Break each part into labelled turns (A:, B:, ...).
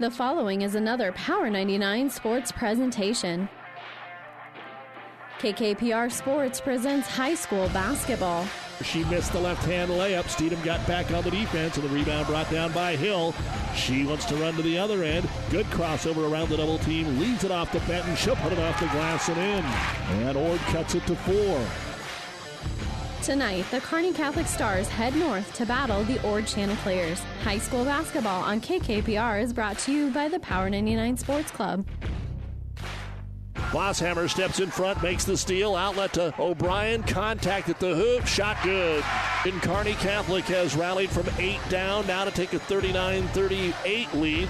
A: The following is another Power 99 sports presentation. KKPR Sports presents high school basketball.
B: She missed the left hand layup. Steedham got back on the defense, and the rebound brought down by Hill. She wants to run to the other end. Good crossover around the double team. Leads it off to Benton. She'll put it off the glass and in. And Ord cuts it to four.
A: Tonight, the Kearney Catholic Stars head north to battle the Ord Chanticleers. High school basketball on KKPR is brought to you by the Power 99 Sports Club.
B: Bosshammer steps in front, makes the steal. Outlet to O'Brien. Contact at the hoop. Shot good. And Kearney Catholic has rallied from eight down now to take a 39 38 lead.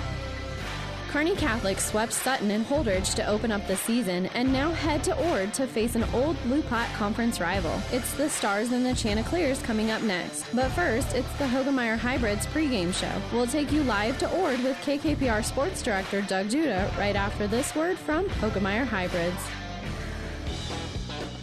A: Kearney Catholic swept Sutton and Holdrege to open up the season and now head to Ord to face an old Blue Pot conference rival. It's the Stars and the Chanticleers coming up next. But first, it's the Hoegemeyer Hybrids pregame show. We'll take you live to Ord with KKPR Sports Director Doug Duda right after this word from Hoegemeyer Hybrids.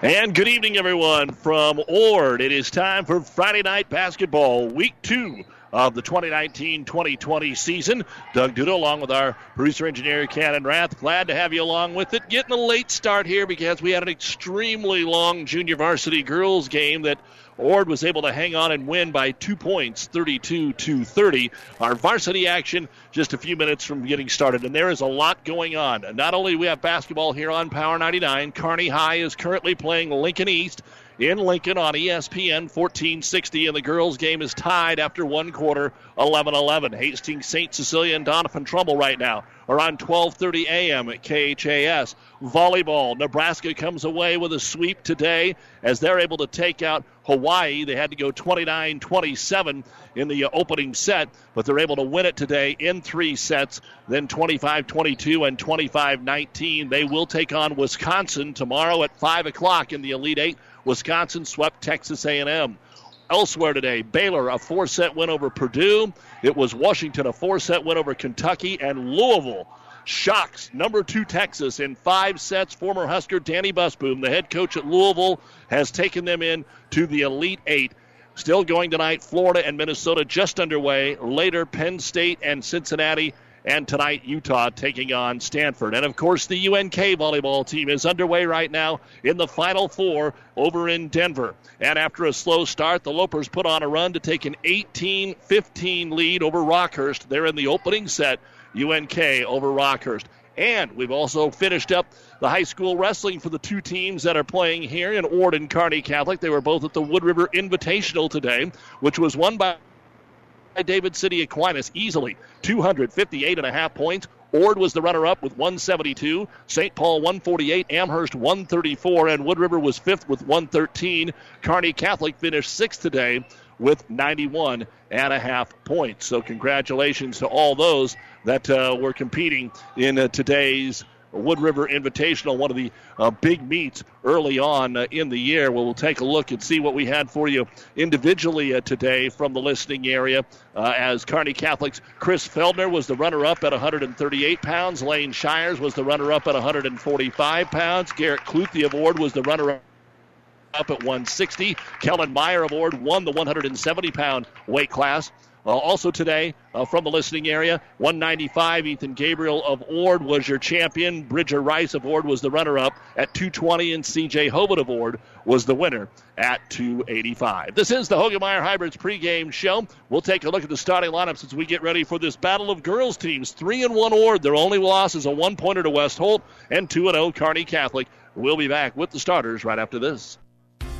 B: And good evening, everyone, from Ord. It is time for Friday Night Basketball, week two of the 2019 2020 season. Doug Duda, along with our producer engineer, Cannon Rath. Glad to have you along with it. Getting a late start here because we had an extremely long junior varsity girls game that Ord was able to hang on and win by two points, 32 to 30. Our varsity action just a few minutes from getting started, and there is a lot going on. Not only do we have basketball here on Power 99, Kearney High is currently playing Lincoln East in Lincoln on ESPN 1460, and the girls' game is tied after one quarter, 11 11. Hastings, St. Cecilia, and Doniphan-Trumbull right now are on 12:30 a.m. at KHAS. Volleyball, Nebraska comes away with a sweep today as they're able to take out Hawaii. They had to go 29-27 in the uh, opening set, but they're able to win it today in three sets, then 25-22 and 25-19. They will take on Wisconsin tomorrow at 5 o'clock in the Elite Eight. Wisconsin swept Texas A&M. Elsewhere today, Baylor a four-set win over Purdue. It was Washington a four-set win over Kentucky, and Louisville shocks number two Texas in five sets. Former Husker Dani Busboom, the head coach at Louisville, has taken them in to the Elite Eight. Still going tonight, Florida and Minnesota just underway. Later, Penn State and Cincinnati and tonight, Utah taking on Stanford. And of course, the UNK volleyball team is underway right now in the Final Four over in Denver. And after a slow start, the Lopers put on a run to take an 18 15 lead over Rockhurst. They're in the opening set, UNK over Rockhurst. And we've also finished up the high school wrestling for the two teams that are playing here in Ord and Kearney Catholic. They were both at the Wood River Invitational today, which was won by David City Aquinas easily, 258 and a half points. Ord was the runner-up with 172. St. Paul 148, Amherst 134, and Wood River was fifth with 113. Kearney Catholic finished sixth today with 91 and a half points. So congratulations to all those that uh, were competing in uh, today's Wood River Invitational, one of the uh, big meets early on uh, in the year. Well, we'll take a look and see what we had for you individually uh, today from the listening area. Uh, as Kearney Catholic's Chris Feldner was the runner up at 138 pounds, Lane Shires was the runner up at 145 pounds, Garrett Cluth, the award, was the runner up at 160. Kellen Meyer of Ord won the 170 pound weight class. Uh, also today, uh, from the listening area, 195, Ethan Gabriel of Ord was your champion. Bridger Rice of Ord was the runner up at 220, and CJ Hovitt of Ord was the winner at 285. This is the Hoegemeyer Hybrids pregame show. We'll take a look at the starting lineups as we get ready for this battle of girls teams. 3 and 1 Ord. Their only loss is a one pointer to West Holt, and 2 0 Kearney Catholic. We'll be back with the starters right after this.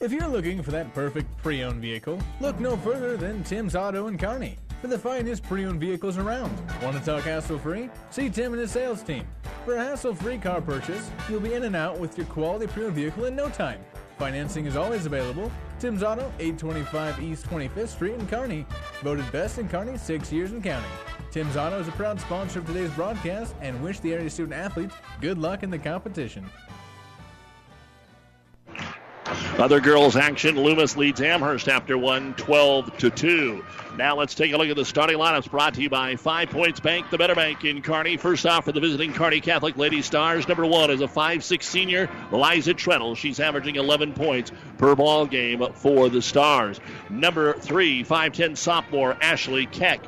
C: If you're looking for that perfect pre owned vehicle, look no further than Tim's Auto in Kearney for the finest pre owned vehicles around. Want to talk hassle free? See Tim and his sales team. For a hassle free car purchase, you'll be in and out with your quality pre owned vehicle in no time. Financing is always available. Tim's Auto, 825 East 25th Street in Kearney. Voted best in Kearney six years in counting. Tim's Auto is a proud sponsor of today's broadcast and wish the area student athletes good luck in the competition.
B: Other girls action. Loomis leads Amherst after one, 12 to 2. Now let's take a look at the starting lineups brought to you by Five Points Bank, the Better Bank in Kearney. First off for the visiting Kearney Catholic Lady Stars. Number one is a 5'6 senior, Liza Treadle. She's averaging 11 points per ball game for the Stars. Number three, 5'10 sophomore, Ashley Keck.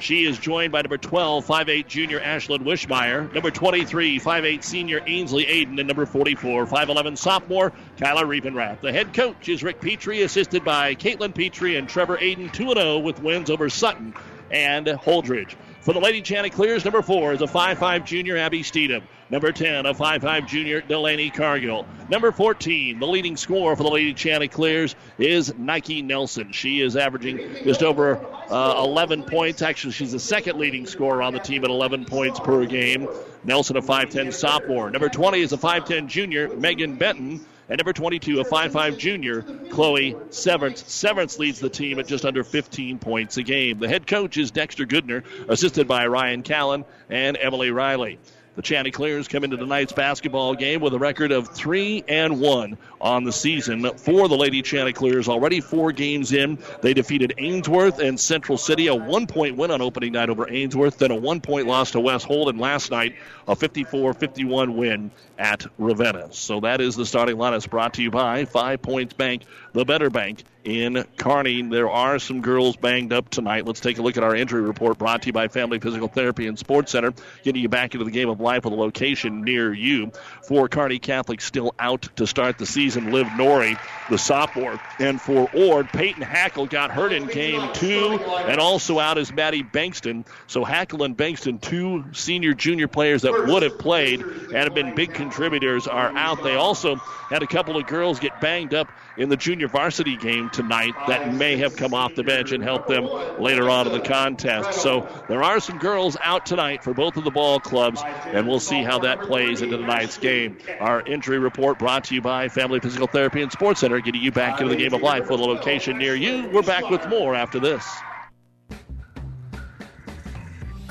B: She is joined by number 12, 5'8 junior Ashlyn Wishmeyer, number 23, 5'8 senior Ainsley Aiden, and number 44, 5'11 sophomore Kyla Riefenrath. The head coach is Rick Petrie, assisted by Caitlin Petrie and Trevor Aiden, 2 0 with wins over Sutton and Holdrege. For the Lady Chanticleers, number 4 is a 5'5 junior Abby Steedham. Number 10, a 5'5 junior Delaney Cargill. Number 14, the leading scorer for the Lady Chanticleers is Nike Nelson. She is averaging just over uh, 11 points. Actually, she's the second leading scorer on the team at 11 points per game. Nelson, a 5'10 sophomore. Number 20 is a 5'10 junior Megan Benton. And number 22, a 5'5 junior, Chloe Severance. Severance leads the team at just under 15 points a game. The head coach is Dexter Goodner, assisted by Ryan Callan and Emily Riley. The Chanticleers come into tonight's basketball game with a record of three and one on the season for the Lady Chanticleers. Already four games in, they defeated Ainsworth and Central City, a one-point win on opening night over Ainsworth, then a one-point loss to West Holden last night, a 54-51 win at Ravenna. So that is the starting lineup brought to you by Five Points Bank, the better bank in Kearney. There are some girls banged up tonight. Let's take a look at our injury report brought to you by Family Physical Therapy and Sports Center, getting you back into the game of life with a location near you. For Kearney Catholic still out to start the season, Liv Norrie, the sophomore. And for Ord, Peyton Hackle got hurt in game two, and also out is Maddie Bankston. So Hackle and Bankston, two senior junior players that would have played and have been big contributors, are out. They also had a couple of girls get banged up in the junior varsity game tonight that may have come off the bench and helped them later on in the contest. So there are some girls out tonight for both of the ball clubs, and we'll see how that plays into tonight's game. Our injury report brought to you by Family Physical Therapy and Sports Center, getting you back into the game of life with a location near you. We're back with more after this.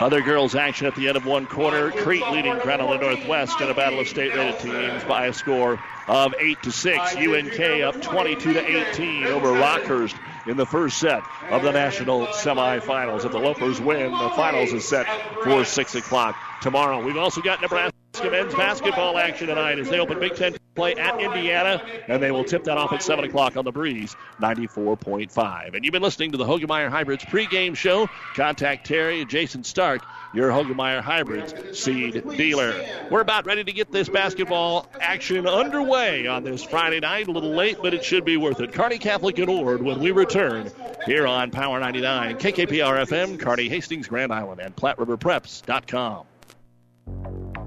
B: Other girls' action at the end of one quarter. Crete leading Island Northwest in a battle of state-rated teams by a score of eight to six. UNK up 22 to 18 over Rockhurst in the first set of the national semifinals. If the Lopers win, the finals is set for six o'clock tomorrow. We've also got Nebraska men's basketball action tonight as they open Big Ten play at Indiana, and they will tip that off at 7 o'clock on the breeze, 94.5. And you've been listening to the Hoegemeyer Hybrids pregame show. Contact Terry and Jason Stark, your Hoegemeyer Hybrids seed dealer. We're about ready to get this basketball action underway on this Friday night. A little late, but it should be worth it. Kearney Catholic and Ord when we return here on Power 99, KKPR FM, Kearney, Hastings, Grand Island, and PlatteRiverPreps.com.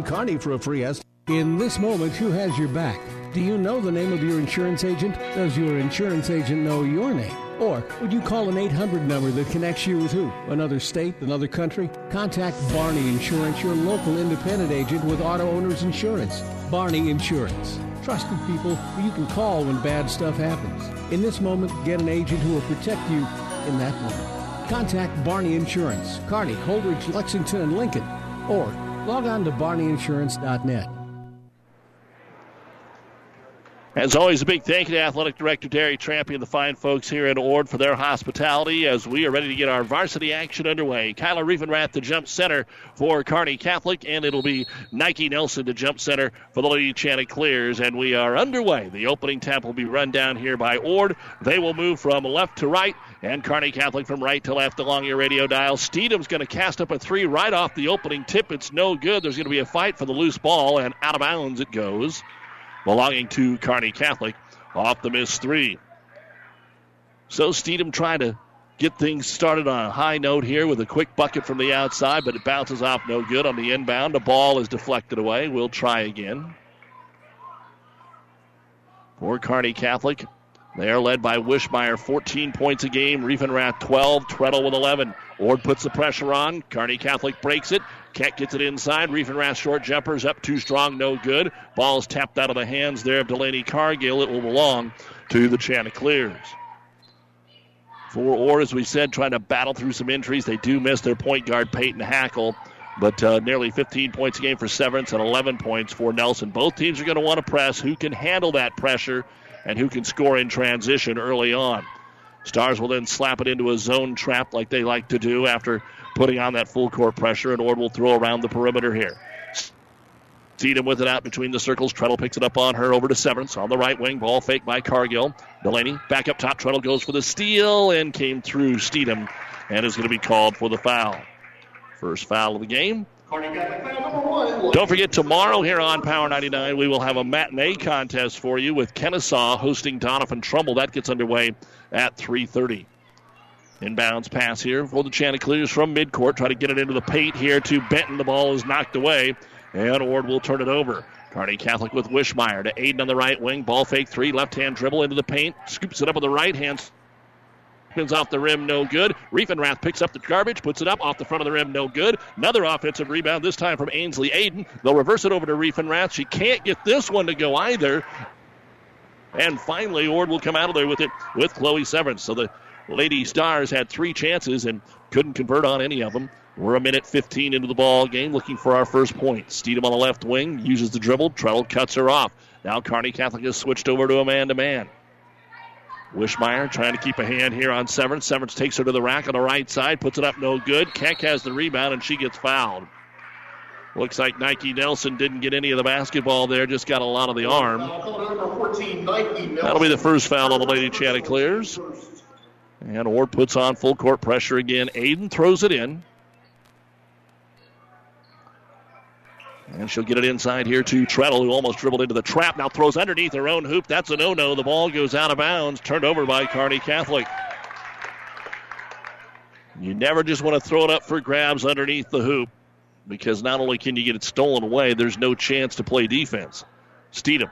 D: Kearney for a free estimate.
E: In this moment, who has your back? Do you know the name of your insurance agent? Does your insurance agent know your name? Or would you call an 800 number that connects you with who? Another state, another country? Contact Barney Insurance, your local independent agent with auto owners insurance. Barney Insurance. Trusted people who you can call when bad stuff happens. In this moment, get an agent who will protect you in that moment. Contact Barney Insurance, Kearney, Holdrege, Lexington, and Lincoln. Or Log on to barneyinsurance.net.
B: As always, a big thank you to Athletic Director Terry Trampy and the fine folks here at Ord for their hospitality as we are ready to get our varsity action underway. Kyla Riefenrath to jump center for Kearney Catholic, and it'll be Nike Nelson to jump center for the Lady Chanticleers. And we are underway. The opening tap will be run down here by Ord. They will move from left to right and Kearney Catholic from right to left along your radio dial. Steedham's going to cast up a three right off the opening tip. It's no good. There's going to be a fight for the loose ball, and out of bounds it goes, belonging to Kearney Catholic off the miss three. So Steedham trying to get things started on a high note here with a quick bucket from the outside, but it bounces off no good on the inbound. The ball is deflected away. We'll try again. For Kearney Catholic, they are led by Wishmeyer, 14 points a game. Riefenrath, 12. Treadle with 11. Ord puts the pressure on. Kearney Catholic breaks it. Keck gets it inside. Riefenrath short jumpers up too strong, no good. Ball's tapped out of the hands there of Delaney Cargill. It will belong to the Chanticleers. For Ord, as we said, trying to battle through some injuries. They do miss their point guard, Peyton Hackle. But uh, nearly 15 points a game for Severance and 11 points for Nelson. Both teams are going to want to press. Who can handle that pressure and who can score in transition early on. Stars will then slap it into a zone trap like they like to do after putting on that full court pressure, and Ord will throw around the perimeter here. Steedham with it out between the circles. Treadle picks it up on her over to Severance on the right wing. Ball fake by Cargill. Delaney back up top. Treadle goes for the steal and came through Steedham and is going to be called for the foul. First foul of the game don't forget, tomorrow here on Power 99, we will have a matinee contest for you with Kenesaw hosting Doniphan-Trumbull. That gets underway at 3.30. Inbounds pass here for the Chanticleers from midcourt. Try to get it into the paint here to Benton. The ball is knocked away, and Ord will turn it over. Kearney Catholic with Wishmeyer to Aiden on the right wing. Ball fake three, left hand dribble into the paint. Scoops it up with the right hand Spins off the rim, no good. Riefenrath picks up the garbage, puts it up off the front of the rim, no good. Another offensive rebound, this time from Ainsley Aiden. They'll reverse it over to Riefenrath. She can't get this one to go either. And finally, Ord will come out of there with it with Chloe Severance. So the Lady Stars had three chances and couldn't convert on any of them. We're a minute 15 into the ball game, looking for our first point. Steedham on the left wing uses the dribble. Treadle cuts her off. Now Kearney Catholic has switched over to a man-to-man. Wishmeyer trying to keep a hand here on Severance. Severance takes her to the rack on the right side, puts it up no good. Keck has the rebound, and she gets fouled. Looks like Nike Nelson didn't get any of the basketball there, just got a lot of the arm. That'll be the first foul on the Lady Chanticleers. And Ord puts on full court pressure again. Aiden throws it in. And she'll get it inside here to Treadle, who almost dribbled into the trap. Now throws underneath her own hoop. That's a no no. The ball goes out of bounds, turned over by Kearney Catholic. You never just want to throw it up for grabs underneath the hoop because not only can you get it stolen away, there's no chance to play defense. Steedham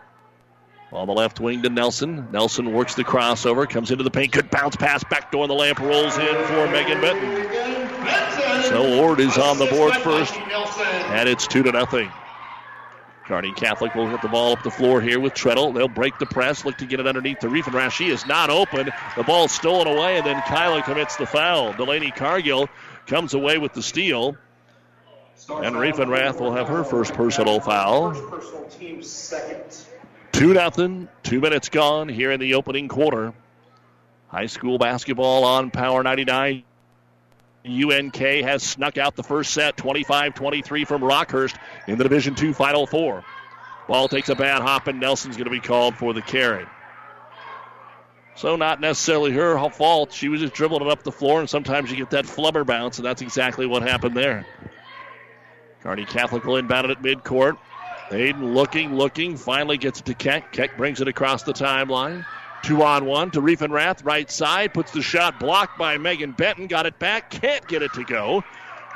B: on the left wing to Nelson. Nelson works the crossover, comes into the paint. Good bounce pass, back door, the lamp rolls in for Megan Benton. So Ord is on the board first, and it's two to nothing. Kearney Catholic will get the ball up the floor here with Treadle. They'll break the press, look to get it underneath the and She is not open. The ball's stolen away, and then Kyla commits the foul. Delaney Cargill comes away with the steal. And Riefenrath will have her first personal foul. Two nothing. Two minutes gone here in the opening quarter. High school basketball on Power 99. UNK has snuck out the first set, 25-23 from Rockhurst in the Division II Final Four. Ball takes a bad hop, and Nelson's going to be called for the carry. So not necessarily her fault. She was just dribbling it up the floor, and sometimes you get that flubber bounce, and that's exactly what happened there. Kearney Catholic will inbound it at midcourt. Aiden looking, looking, finally gets it to Keck. Keck brings it across the timeline. Two on one to Riefenrath, right side, puts the shot blocked by Megan Benton, got it back, can't get it to go.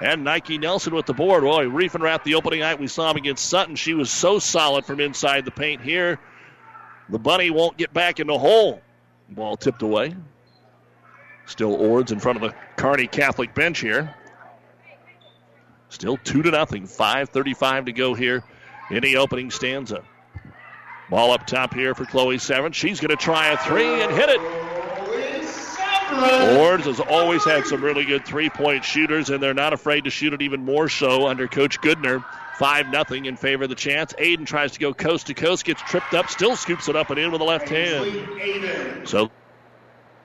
B: And Nike Nelson with the board. Boy, Riefenrath, the opening night we saw him against Sutton, she was so solid from inside the paint here. The bunny won't get back in the hole. Ball tipped away. Still Ords in front of the Kearney Catholic bench here. Still two to nothing. 5:35 to go here in the opening stanza. Ball up top here for Chloe Seven. She's going to try a three and hit it. Lords has always had some really good three-point shooters, and they're not afraid to shoot it even more so under Coach Goodner. 5 0 in favor of the chance. Aiden tries to go coast to coast, gets tripped up, still scoops it up and in with the left hand. So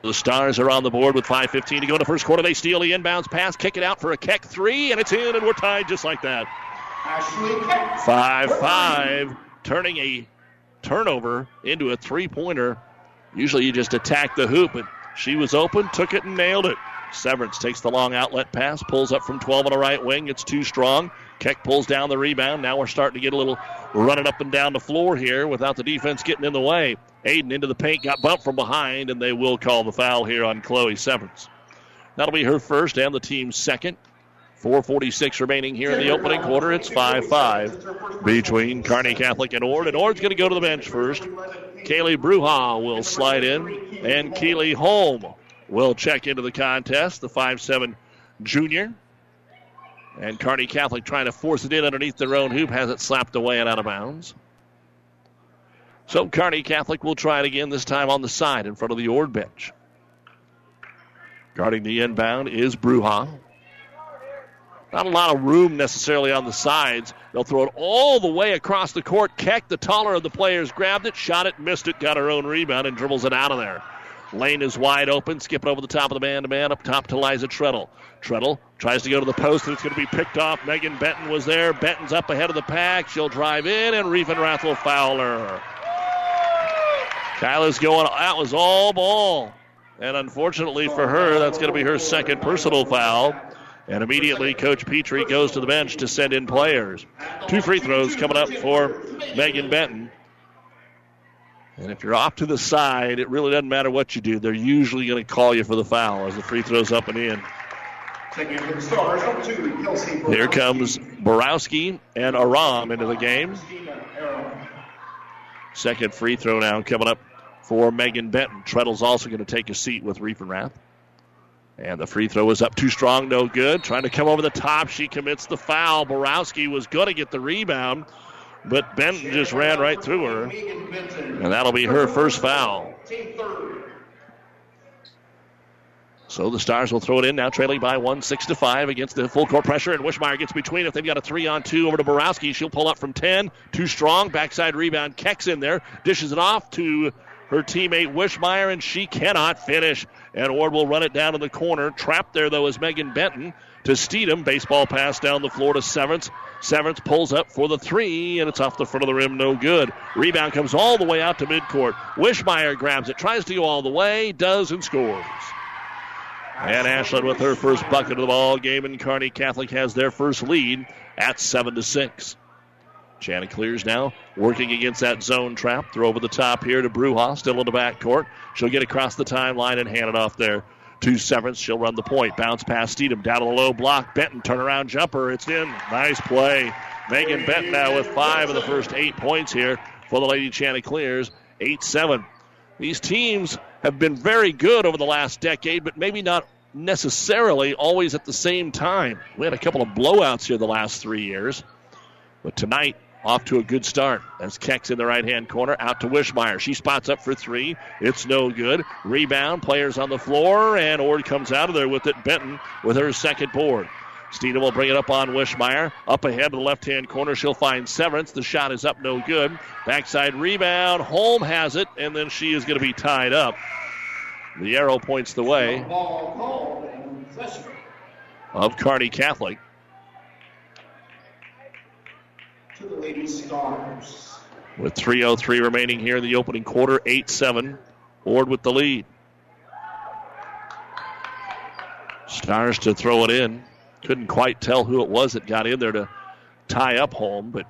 B: the Stars are on the board with 5.15 to go in the first quarter. They steal the inbounds pass, kick it out for a Keck three, and it's in, and we're tied just like that. 5 5, turning a turnover into a three pointer. Usually you just attack the hoop, but she was open, took it, and nailed it. Severance takes the long outlet pass, pulls up from 12 on the right wing. It's too strong. Keck pulls down the rebound. Now we're starting to get a little running up and down the floor here without the defense getting in the way. Aiden into the paint, got bumped from behind, and they will call the foul here on Chloe Severance. That'll be her first and the team's second. 446 remaining here in the opening quarter. It's 5-5 between Kearney Catholic and Ord. And Ord's going to go to the bench first. Kaylee Bruja will slide in. And Keely Holm will check into the contest, the 5-7 junior. And Kearney Catholic trying to force it in underneath their own hoop, has it slapped away and out of bounds. So Kearney Catholic will try it again, this time on the side in front of the Ord bench. Guarding the inbound is Bruja. Not a lot of room necessarily on the sides. They'll throw it all the way across the court. Keck, the taller of the players, grabbed it, shot it, missed it, got her own rebound, and dribbles it out of there. Lane is wide open, skipping over the top of the man to man, up top to Liza Treadle. Treadle tries to go to the post, and it's going to be picked off. Megan Benton was there. Benton's up ahead of the pack. She'll drive in, and Riefenrath will foul her. Kyla's going, that was all ball. And unfortunately for her, that's going to be her second personal foul. And immediately, Coach Petrie goes to the bench to send in players. Two free throws coming up for Megan Benton. And if you're off to the side, it really doesn't matter what you do. They're usually going to call you for the foul as the free throw's up and in. Here comes Borowski and Aram into the game. Second free throw now coming up for Megan Benton. Treadle's also going to take a seat with Riefenrath. And the free throw is up too strong, no good. Trying to come over the top. She commits the foul. Borowski was going to get the rebound, but Benton just ran right through her. And that'll be her first foul. So the Stars will throw it in now, trailing by one, six to five against the full court pressure. And Wishmeyer gets between. If they've got a three on two over to Borowski, she'll pull up from 10. Too strong. Backside rebound. Keck's in there. Dishes it off to her teammate Wishmeyer, and she cannot finish. And Ord will run it down in the corner. Trapped there, though, is Megan Benton to Steedham. Baseball pass down the floor to Severance. Severance pulls up for the three, and it's off the front of the rim, no good. Rebound comes all the way out to midcourt. Wishmeyer grabs it, tries to go all the way, does, and scores. And Ashlyn with her first bucket of the ball game, and Kearney Catholic has their first lead at seven to six. Chanticleers now working against that zone trap. Throw over the top here to Bruja, still in the backcourt. She'll get across the timeline and hand it off there to Severance. She'll run the point. Bounce past Steedham down to the low block. Benton turnaround jumper. It's in. Nice play. Megan Benton now with five of the first eight points here for the Lady Chanticleers. 8 7. These teams have been very good over the last decade, but maybe not necessarily always at the same time. We had a couple of blowouts here the last three years. But tonight, off to a good start as Keck's in the right hand corner out to Wishmeyer. She spots up for three. It's no good. Rebound, players on the floor, and Ord comes out of there with it. Benton with her second board. Steena will bring it up on Wishmeyer. Up ahead to the left hand corner. She'll find Severance. The shot is up, no good. Backside rebound. Holm has it, and then she is going to be tied up. The arrow points the way of Kearney Catholic. With 3.03 remaining here in the opening quarter, 8 7. Ord with the lead. Stars to throw it in. Couldn't quite tell who it was that got in there to tie up Holm, but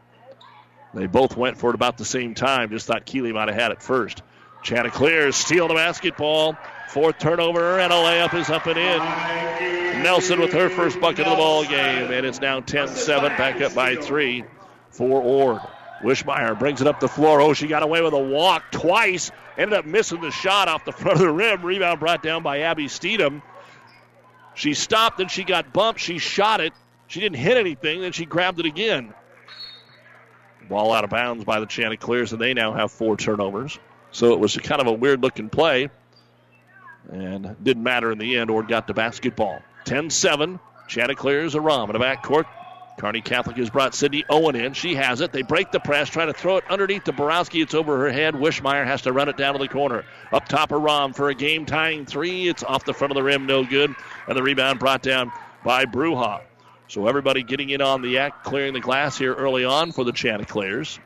B: they both went for it about the same time. Just thought Keeley might have had it first. Chanticleer steal the basketball. Fourth turnover and a layup is up and in. Nelson with her first bucket of the ball game, and it's now 10-7, back up by three for Ord. Wishmeyer brings it up the floor. Oh, she got away with a walk twice. Ended up missing the shot off the front of the rim. Rebound brought down by Abby Steedham. She stopped and she got bumped. She shot it. She didn't hit anything. Then she grabbed it again. Ball out of bounds by the Chanticleers, and they now have four turnovers. So it was kind of a weird looking play. And didn't matter in the end. Ord got the basketball. 10 7. Chanticleers, Aram in the backcourt. Kearney Catholic has brought Sydney Owen in. She has it. They break the press, try to throw it underneath to Borowski. It's over her head. Wishmeyer has to run it down to the corner. Up top of Rom for a game tying three. It's off the front of the rim, no good. And the rebound brought down by Bruja. So everybody getting in on the act, clearing the glass here early on for the Chanticleers.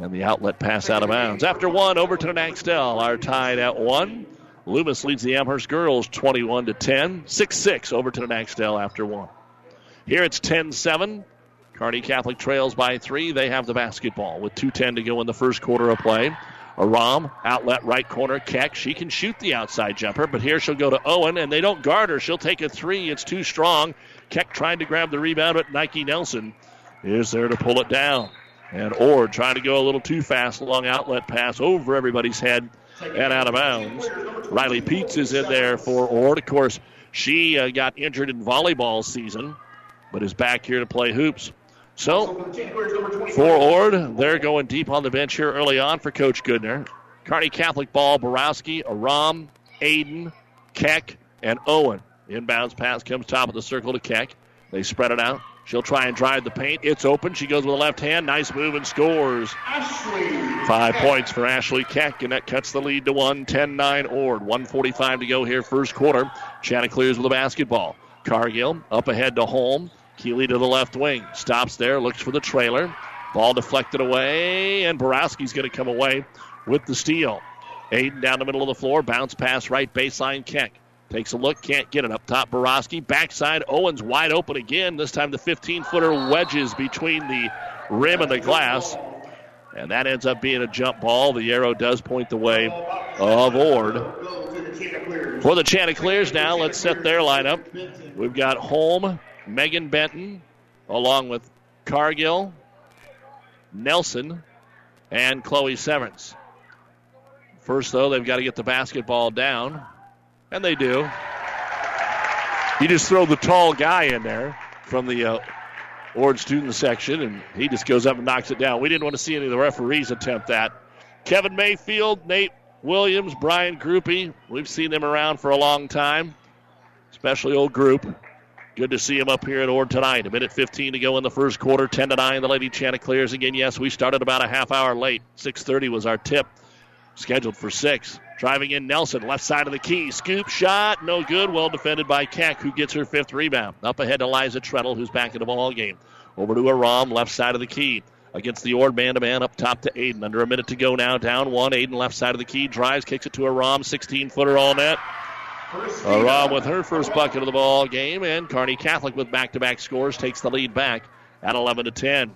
B: And the outlet pass out of bounds. After one, over to the Axtell. Are tied at one. Loomis leads the Amherst girls 21 to 10. 6 6 over to the Axtell after one. Here it's 10 7. Kearney Catholic trails by three. They have the basketball with 2.10 to go in the first quarter of play. Aram, outlet right corner, Keck. She can shoot the outside jumper, but here she'll go to Owen, and they don't guard her. She'll take a three. It's too strong. Keck trying to grab the rebound, but Nike Nelson is there to pull it down. And Ord trying to go a little too fast, long outlet pass over everybody's head and out of bounds. Riley Peets is in there for Ord. Of course, she uh, got injured in volleyball season, but is back here to play hoops. So, for Ord, they're going deep on the bench here early on for Coach Goodner. Kearney Catholic ball, Borowski, Aram, Aiden, Keck, and Owen. Inbounds pass comes top of the circle to Keck. They spread it out. She'll try and drive the paint. It's open. She goes with the left hand. Nice move and scores. Five points for Ashley Keck, and that cuts the lead to one. 10 9 Ord. 145 to go here, first quarter. Chanticleers with the basketball. Cargill up ahead to Holm. Keeley to the left wing. Stops there, looks for the trailer. Ball deflected away, and Borowski's going to come away with the steal. Aiden down the middle of the floor. Bounce pass right baseline. Keck. Takes a look, can't get it up top. Borowski, backside. Owens wide open again. This time the 15 footer wedges between the rim and the glass. And that ends up being a jump ball. The arrow does point the way of Ord. For the Chanticleers now, let's set their lineup. We've got Holm, Megan Benton, along with Cargill, Nelson, and Chloe Severance. First, though, they've got to get the basketball down, and they do. You just throw the tall guy in there from the uh, Ord student section, and he just goes up and knocks it down. We didn't want to see any of the referees attempt that. Kevin Mayfield, Nate Williams, Brian Groupie. We've seen them around for a long time, especially old group. Good to see him up here at Ord tonight. A minute 15 to go in the first quarter. 10 to 9. The Lady Chanticleers again. Yes, we started about a half hour late. 6:30 was our tip, scheduled for six. Driving in Nelson, left side of the key. Scoop shot, no good. Well defended by Keck, who gets her fifth rebound. Up ahead to Liza Treadle, who's back in the ball game. Over to Aram, left side of the key. Against the Ord man to man up top to Aiden. Under a minute to go now. Down one. Aiden left side of the key. Drives, kicks it to Aram. 16 footer all net. Aram with her first bucket of the ball game, and Kearney Catholic with back-to-back scores takes the lead back at 11 to 10.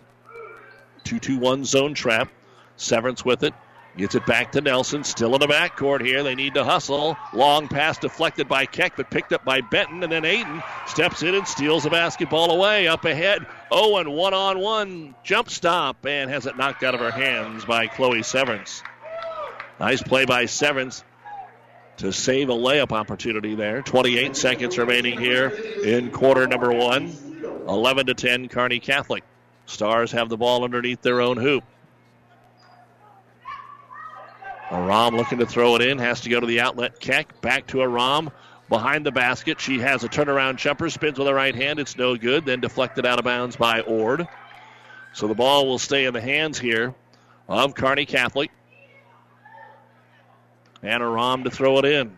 B: 2-2-1 zone trap. Severance with it. Gets it back to Nelson. Still in the backcourt here. They need to hustle. Long pass deflected by Keck, but picked up by Benton. And then Aiden steps in and steals the basketball away. Up ahead. Oh Owen one on one jump stop and has it knocked out of her hands by Chloe Severance. Nice play by Severance. To save a layup opportunity there. 28 seconds remaining here in quarter number one. 11 to 10, Kearney Catholic. Stars have the ball underneath their own hoop. Aram looking to throw it in, has to go to the outlet. Keck back to Aram behind the basket. She has a turnaround jumper, spins with her right hand. It's no good. Then deflected out of bounds by Ord. So the ball will stay in the hands here of Kearney Catholic. And Aram to throw it in.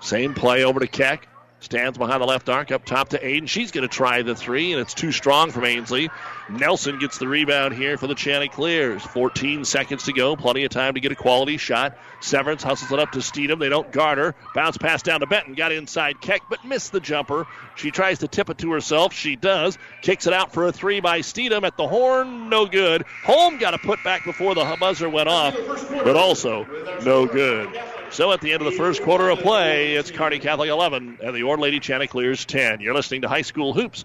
B: Same play over to Keck. Stands behind the left arc up top to Aiden. She's going to try the three, and it's too strong from Ainsley. Nelson gets the rebound here for the Chanticleers. 14 seconds to go. Plenty of time to get a quality shot. Severance hustles it up to Steedham. They don't guard her. Bounce pass down to Benton. Got inside Keck, but missed the jumper. She tries to tip it to herself. She does. Kicks it out for a three by Steedham at the horn. No good. Holm got a put back before the buzzer went off, but also no good. So at the end of the first quarter of play, it's Kearney Catholic 11 and the Ord Lady Chanticleers 10. You're listening to High School Hoops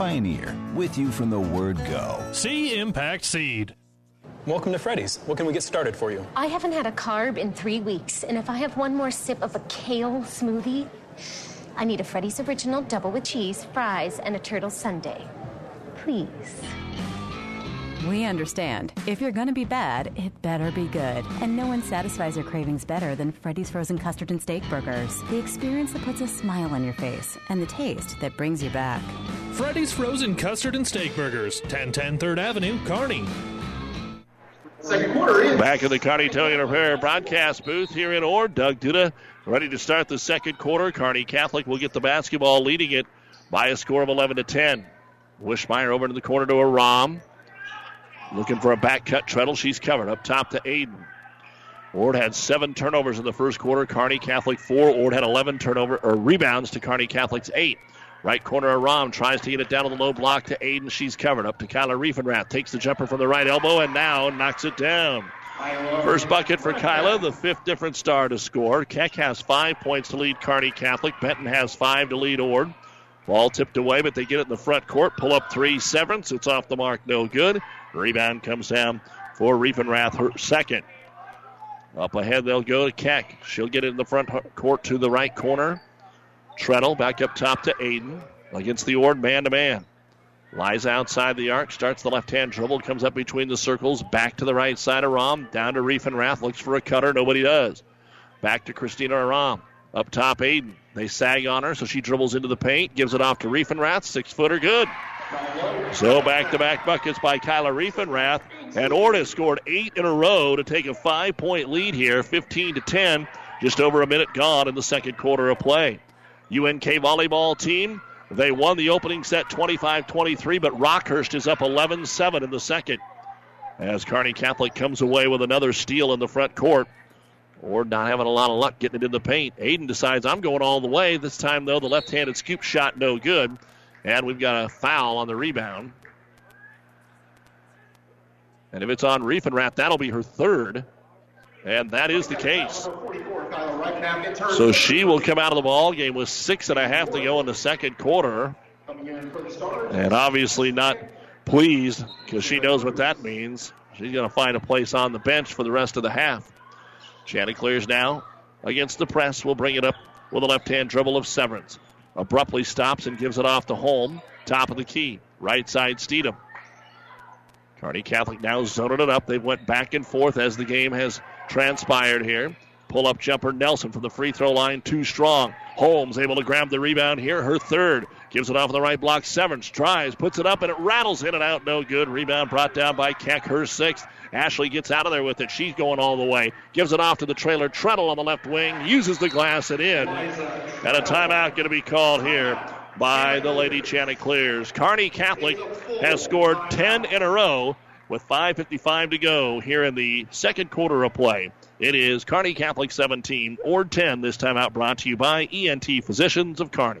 F: Pioneer, with you from the word go.
G: See Impact Seed.
H: Welcome to Freddy's. What can we get started for you?
I: I haven't had a carb in three weeks, and if I have one more sip of a kale smoothie, I need a Freddy's Original double with cheese, fries, and a turtle sundae. Please.
J: We understand. If you're gonna be bad, it better be good. And no one satisfies your cravings better than Freddy's Frozen Custard and Steak Burgers. The experience that puts a smile on your face, and the taste that brings you back.
G: Freddy's Frozen Custard and Steak Burgers, 1010 3rd Avenue, Kearney.
B: Second quarter Back in the Kearney Towing and Repair broadcast booth here in Ord. Doug Duda ready to start the second quarter. Kearney Catholic will get the basketball, leading it by a score of 11 to 10. Wishmeyer over to the corner to Aram. Looking for a back cut treadle. She's covered up top to Aiden. Ord had seven turnovers in the first quarter. Kearney Catholic four. Ord had 11 turnover or rebounds to Kearney Catholic's eight. Right corner, Aram tries to get it down to the low block to Aiden. She's covered up to Kyla Riefenrath. Takes the jumper from the right elbow and now knocks it down. First bucket for Kyla, the fifth different star to score. Keck has five points to lead Kearney Catholic. Benton has five to lead Ord. Ball tipped away, but they get it in the front court. Pull up three, Severance. It's off the mark, no good. Rebound comes down for Riefenrath, her second. Up ahead, they'll go to Keck. She'll get it in the front court to the right corner. Treadle back up top to Aiden against the Ord man to man. Lies outside the arc, starts the left hand dribble, comes up between the circles, back to the right side of Rom, down to Riefenrath, looks for a cutter, nobody does. Back to Christina Aram. Up top, Aiden. They sag on her, so she dribbles into the paint, gives it off to Riefenrath, six footer, good. So back to back buckets by Kyla Riefenrath. And Ortis scored eight in a row to take a five point lead here, 15 to 10. Just over a minute gone in the second quarter of play. UNK volleyball team, they won the opening set 25 23, but Rockhurst is up 11 7 in the second. As Kearney Catholic comes away with another steal in the front court. Or not having a lot of luck getting it in the paint. Aiden decides I'm going all the way. This time, though, the left handed scoop shot no good. And we've got a foul on the rebound. And if it's on Riefenrath, that'll be her third. And that is the case. So she will come out of the ball game with six and a half to go in the second quarter. And obviously not pleased because she knows what that means. She's going to find a place on the bench for the rest of the half. Chanticleers now against the press. We'll bring it up with a left hand dribble of Severance. Abruptly stops and gives it off to Holm. Top of the key. Right side Steedham. Kearney Catholic now zoning it up. They went back and forth as the game has transpired here. Pull up jumper Nelson from the free throw line, too strong. Holm's able to grab the rebound here, her third. Gives it off on the right block. Severance tries, puts it up, and it rattles in and out. No good. Rebound brought down by Keck, her sixth. Ashley gets out of there with it. She's going all the way. Gives it off to the trailer. Treadle on the left wing. Uses the glass and in. And a timeout going to be called here by the Lady Chanticleers. Kearney Catholic has scored 10 in a row with 5.55 to go here in the second quarter of play. It is Kearney Catholic 17 or 10, this time out brought to you by ENT Physicians of Kearney.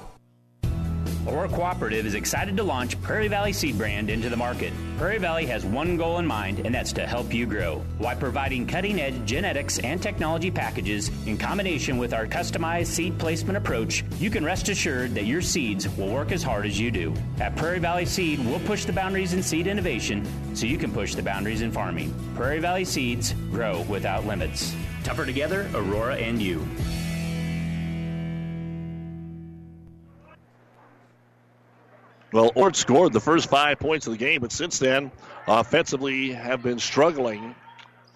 K: Aurora Cooperative is excited to launch Prairie Valley Seed Brand into the market. Prairie Valley has one goal in mind, and that's to help you grow. While providing cutting edge genetics and technology packages in combination with our customized seed placement approach, you can rest assured that your seeds will work as hard as you do. At Prairie Valley Seed, we'll push the boundaries in seed innovation so you can push the boundaries in farming. Prairie Valley Seeds grow without limits. Tougher together, Aurora and you.
B: Well, Ord scored the first five points of the game, but since then, offensively have been struggling.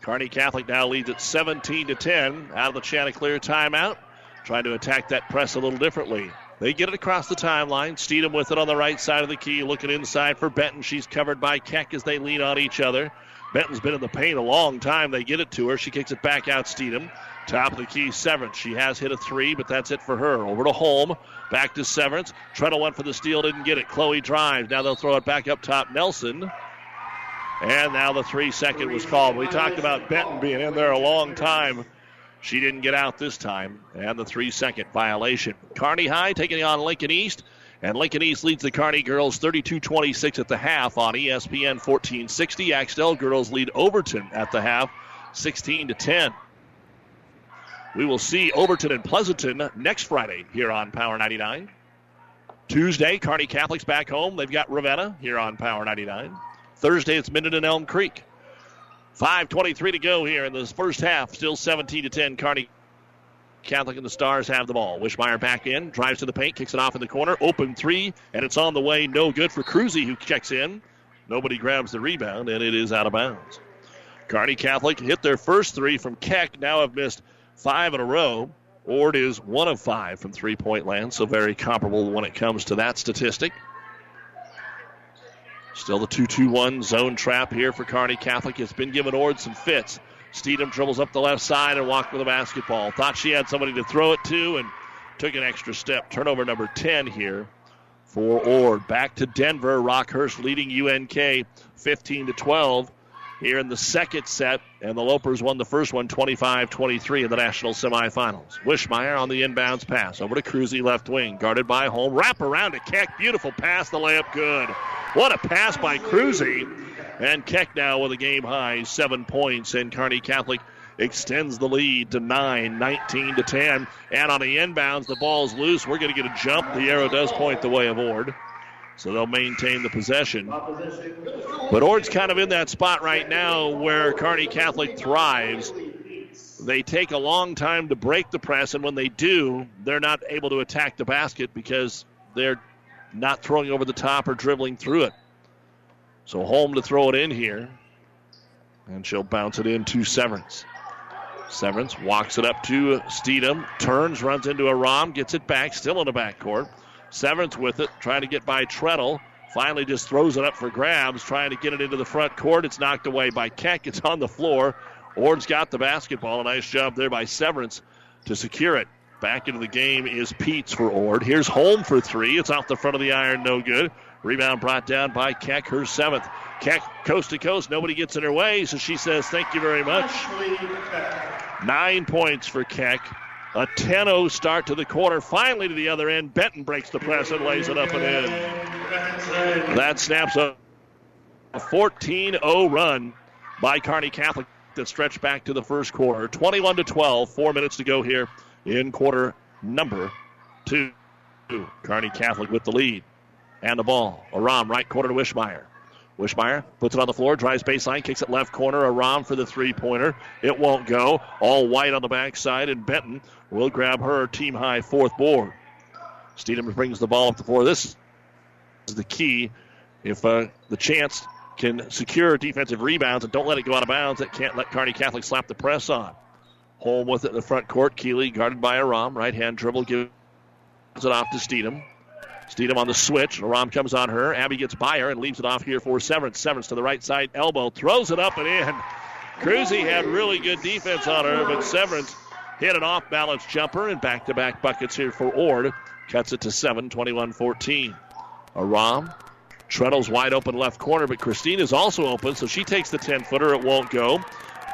B: Kearney Catholic now leads at 17 to 10 out of the Chanticleer timeout, trying to attack that press a little differently. They get it across the timeline. Steedham with it on the right side of the key, looking inside for Benton. She's covered by Keck as they lean on each other. Benton's been in the paint a long time. They get it to her. She kicks it back out, Steedham. Top of the key, Severance. She has hit a three, but that's it for her. Over to Holm. Back to Severance. Treadle went for the steal, didn't get it. Chloe drives. Now they'll throw it back up top. Nelson. And now the three second was called. We talked about Benton being in there a long time. She didn't get out this time. And the three second violation. Kearney High taking on Lincoln East. And Lincoln East leads the Kearney girls 32 26 at the half on ESPN 1460. Axtell girls lead Overton at the half 16 to 10. We will see Overton and Pleasanton next Friday here on Power 99. Tuesday, Kearney Catholics back home. They've got Ravenna here on Power 99. Thursday, it's Minden and Elm Creek. 5.23 to go here in this first half. Still 17 to 10. Kearney Catholic and the Stars have the ball. Wishmeyer back in, drives to the paint, kicks it off in the corner. Open three, and it's on the way. No good for Cruzy, who checks in. Nobody grabs the rebound, and it is out of bounds. Kearney Catholic hit their first three from Keck, now have missed five in a row. Ord is one of five from three point land, so very comparable when it comes to that statistic. Still the 2 2 1 zone trap here for Kearney Catholic. It's been given Ord some fits. Steedham dribbles up the left side and walked with a basketball. Thought she had somebody to throw it to and took an extra step. Turnover number 10 here for Ord. Back to Denver. Rockhurst leading UNK 15 to 12 here in the second set, and the Lopers won the first one 25 23 in the national semifinals. Wishmeyer on the inbounds pass over to Cruzy, left wing, guarded by Holm. Wrap around to Keck. Beautiful pass, the layup good. What a pass by Cruzy. And Keck now with a game high seven points, and Kearney Catholic extends the lead to 9, 19 to 10. And on the inbounds, the ball's loose. We're going to get a jump. The arrow does point the way of Ord. So they'll maintain the possession. But Ord's kind of in that spot right now where Kearney Catholic thrives. They take a long time to break the press, and when they do, they're not able to attack the basket because they're not throwing over the top or dribbling through it. So Holm to throw it in here. And she'll bounce it in to Severance. Severance walks it up to Steedham, turns, runs into a Rom, gets it back, still in the backcourt. Severance with it, trying to get by Treadle. Finally, just throws it up for grabs, trying to get it into the front court. It's knocked away by Keck. It's on the floor. Ord's got the basketball. A nice job there by Severance to secure it. Back into the game is Peets for Ord. Here's Holm for three. It's off the front of the iron, no good. Rebound brought down by Keck, her seventh. Keck, coast to coast, nobody gets in her way, so she says, Thank you very much. Nine points for Keck. A 10 0 start to the quarter. Finally to the other end. Benton breaks the press and lays it up and in. That snaps a 14 0 run by Kearney Catholic that stretched back to the first quarter. 21 to 12. Four minutes to go here in quarter number two. Kearney Catholic with the lead and the ball. Aram, right corner to Wishmeyer. Wishmeyer puts it on the floor, drives baseline, kicks it left corner. Aram for the three pointer. It won't go. All white on the backside, and Benton will grab her team high fourth board. Steedham brings the ball up the floor. This is the key. If uh, the chance can secure defensive rebounds and don't let it go out of bounds, that can't let Kearney Catholic slap the press on. Holm with it in the front court. Keeley guarded by Aram. Right hand dribble gives it off to Steedham. Steedham on the switch. Aram comes on her. Abby gets by her and leaves it off here for Severance. Severance to the right side elbow. Throws it up and in. Cruzy had really good defense on her, but Severance hit an off balance jumper and back to back buckets here for Ord. Cuts it to 7, 21 14. Aram. Treadle's wide open left corner, but Christine is also open, so she takes the 10 footer. It won't go.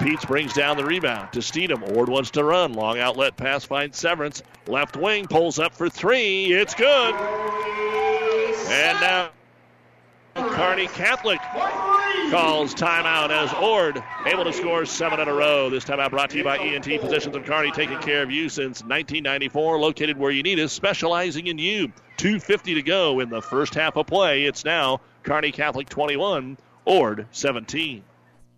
B: Peets brings down the rebound to Steedham. Ord wants to run. Long outlet pass finds Severance. Left wing pulls up for three. It's good. And now Kearney Catholic calls timeout as Ord able to score seven in a row. This timeout brought to you by ENT Physicians of Kearney, taking care of you since 1994. Located where you need us, specializing in you. 2.50 to go in the first half of play. It's now Kearney Catholic 21, Ord 17.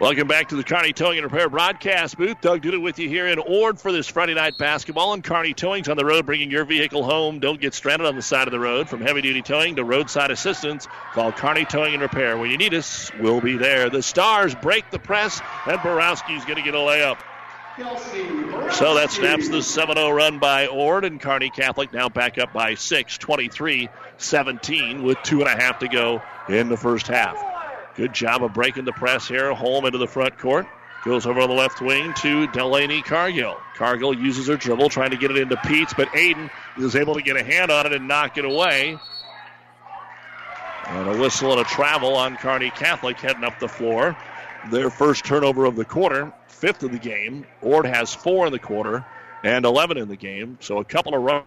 B: Welcome back to the Kearney Towing and Repair broadcast booth. Doug Duda with you here in Ord for this Friday night basketball. And Kearney Towing's on the road, bringing your vehicle home. Don't get stranded on the side of the road. From heavy duty towing to roadside assistance, call Kearney Towing and Repair. When you need us, we'll be there. The Stars break the press, and Borowski's going to get a layup. So that snaps the 7 0 run by Ord, and Kearney Catholic now back up by 6, 23 17, with two and a half to go in the first half. Good job of breaking the press here. Holm into the front court. Goes over on the left wing to Delaney Cargill. Cargill uses her dribble, trying to get it into Pete's, but Aiden is able to get a hand on it and knock it away. And a whistle and a travel on Kearney Catholic heading up the floor. Their first turnover of the quarter, fifth of the game. Ord has four in the quarter and 11 in the game. So a couple of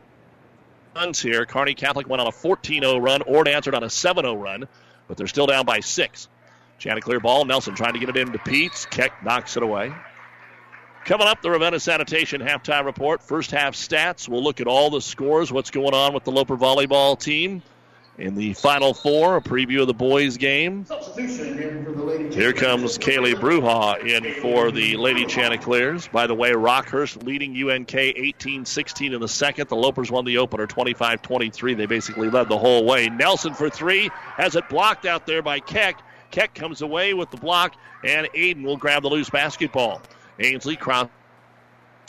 B: runs here. Kearney Catholic went on a 14 0 run. Ord answered on a 7 0 run, but they're still down by six. Chanticleer ball. Nelson trying to get it into Pete's. Keck knocks it away. Coming up, the Ravenna Sanitation halftime report. First half stats. We'll look at all the scores, what's going on with the Loper volleyball team. In the Final Four, a preview of the boys' game. Here comes Kaylee Bruha in for the Lady Chanticleers. By the way, Rockhurst leading UNK 18-16 in the second. The Lopers won the opener 25-23. They basically led the whole way. Nelson for three has it blocked out there by Keck. Keck comes away with the block, and Aiden will grab the loose basketball. Ainsley cross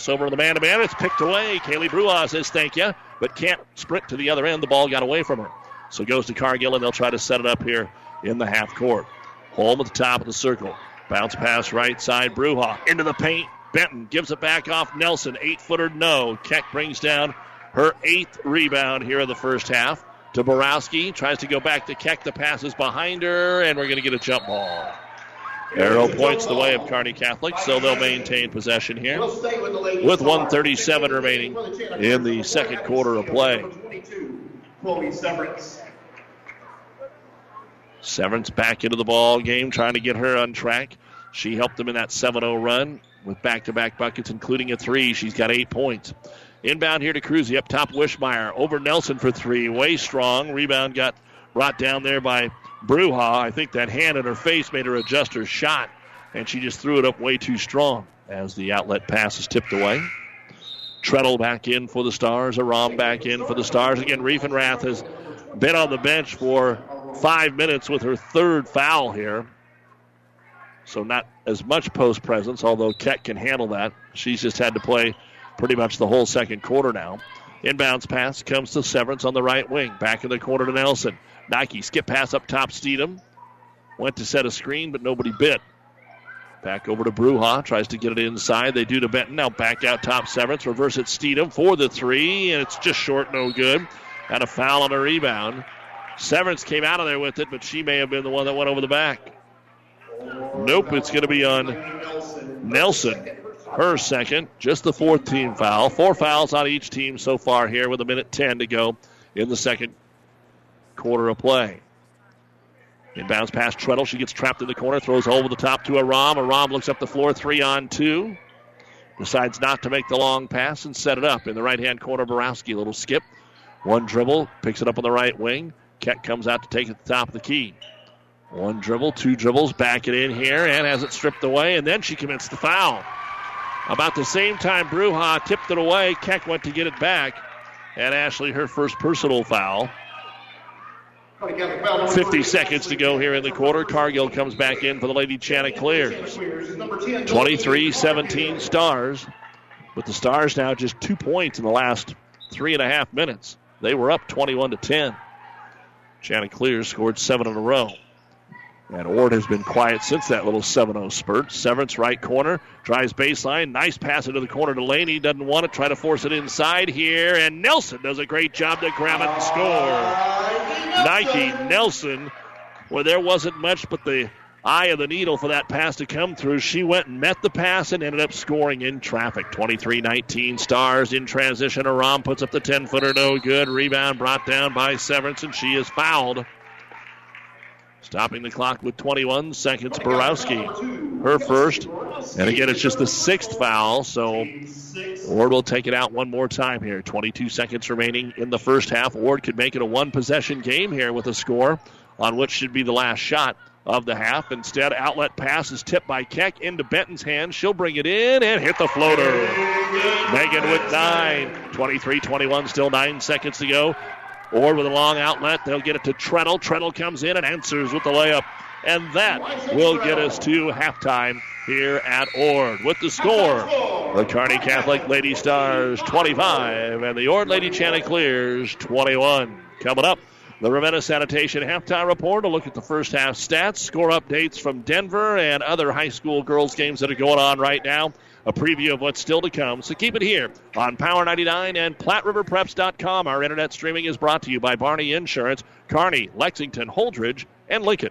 B: over the man to man. It's picked away. Kaylee Bruha says thank you, but can't sprint to the other end. The ball got away from her. So goes to Cargill, and they'll try to set it up here in the half court. Holm at the top of the circle. Bounce pass right side. Bruha into the paint. Benton gives it back off Nelson. Eight footer, no. Keck brings down her eighth rebound here in the first half. To Borowski. Tries to go back to Keck. The pass is behind her, and we're going to get a jump ball. Arrow points the way of Kearney Catholic, so they'll maintain possession here with 137 remaining in the second quarter of play. Severance back into the ball game, trying to get her on track. She helped them in that 7 0 run with back to back buckets, including a three. She's got eight points. Inbound here to Cruzy up top, Wishmeyer. Over Nelson for three. Way strong. Rebound got brought down there by Bruha. I think that hand in her face made her adjust her shot, and she just threw it up way too strong as the outlet pass is tipped away. Treadle back in for the Stars. Aram back in for the Stars. Again, Riefenrath has been on the bench for five minutes with her third foul here. So not as much post presence, although Keck can handle that. She's just had to play pretty much the whole second quarter now. Inbounds pass comes to Severance on the right wing. Back in the corner to Nelson. Nike skip pass up top, Steedham. Went to set a screen, but nobody bit. Back over to Bruja. Tries to get it inside. They do to Benton. Now back out top Severance. Reverse it Steedham for the three, and it's just short, no good. And a foul on a rebound. Severance came out of there with it, but she may have been the one that went over the back. Nope, it's going to be on Nelson. Her second, just the fourth team foul. Four fouls on each team so far here with a minute 10 to go in the second quarter of play. Inbounds past Treadle. She gets trapped in the corner, throws over the top to Aram. Aram looks up the floor, three on two. Decides not to make the long pass and set it up in the right hand corner. Borowski, little skip. One dribble, picks it up on the right wing. Keck comes out to take it at the top of the key. One dribble, two dribbles, back it in here, and has it stripped away, and then she commits the foul. About the same time, Bruja tipped it away. Keck went to get it back, and Ashley, her first personal foul. 50 seconds to go here in the quarter. Cargill comes back in for the Lady Chanticleers. 23 17 Stars. But the Stars now just two points in the last three and a half minutes. They were up 21 to 10. Chanticleers scored seven in a row. And Ord has been quiet since that little 7 0 spurt. Severance right corner, drives baseline. Nice pass into the corner to Laney. Doesn't want it. Try to force it inside here. And Nelson does a great job to grab it and score. Nike Nelson, where there wasn't much but the eye of the needle for that pass to come through. She went and met the pass and ended up scoring in traffic. 23 19 stars in transition. Aram puts up the 10 footer, no good. Rebound brought down by Severance, and she is fouled. Stopping the clock with 21 seconds, Borowski. Her first. And again, it's just the sixth foul, so Ord will take it out one more time here. 22 seconds remaining in the first half. Ord could make it a one possession game here with a score on what should be the last shot of the half. Instead, outlet pass is tipped by Keck into Benton's hand. She'll bring it in and hit the floater. Megan with nine. 23 21, still nine seconds to go. Ord with a long outlet, they'll get it to Treadle. Treadle comes in and answers with the layup. And that will get us to halftime here at Ord. With the score, the Kearney Catholic Lady Stars 25 and the Ord Lady Chanticleers 21. Coming up, the Ravenna Sanitation halftime report. A look at the first half stats, score updates from Denver, and other high school girls games that are going on right now a preview of what's still to come. So keep it here on Power 99 and PlatteRiverPreps.com. Our internet streaming is brought to you by Barney Insurance, Kearney, Lexington, Holdrege, and Lincoln.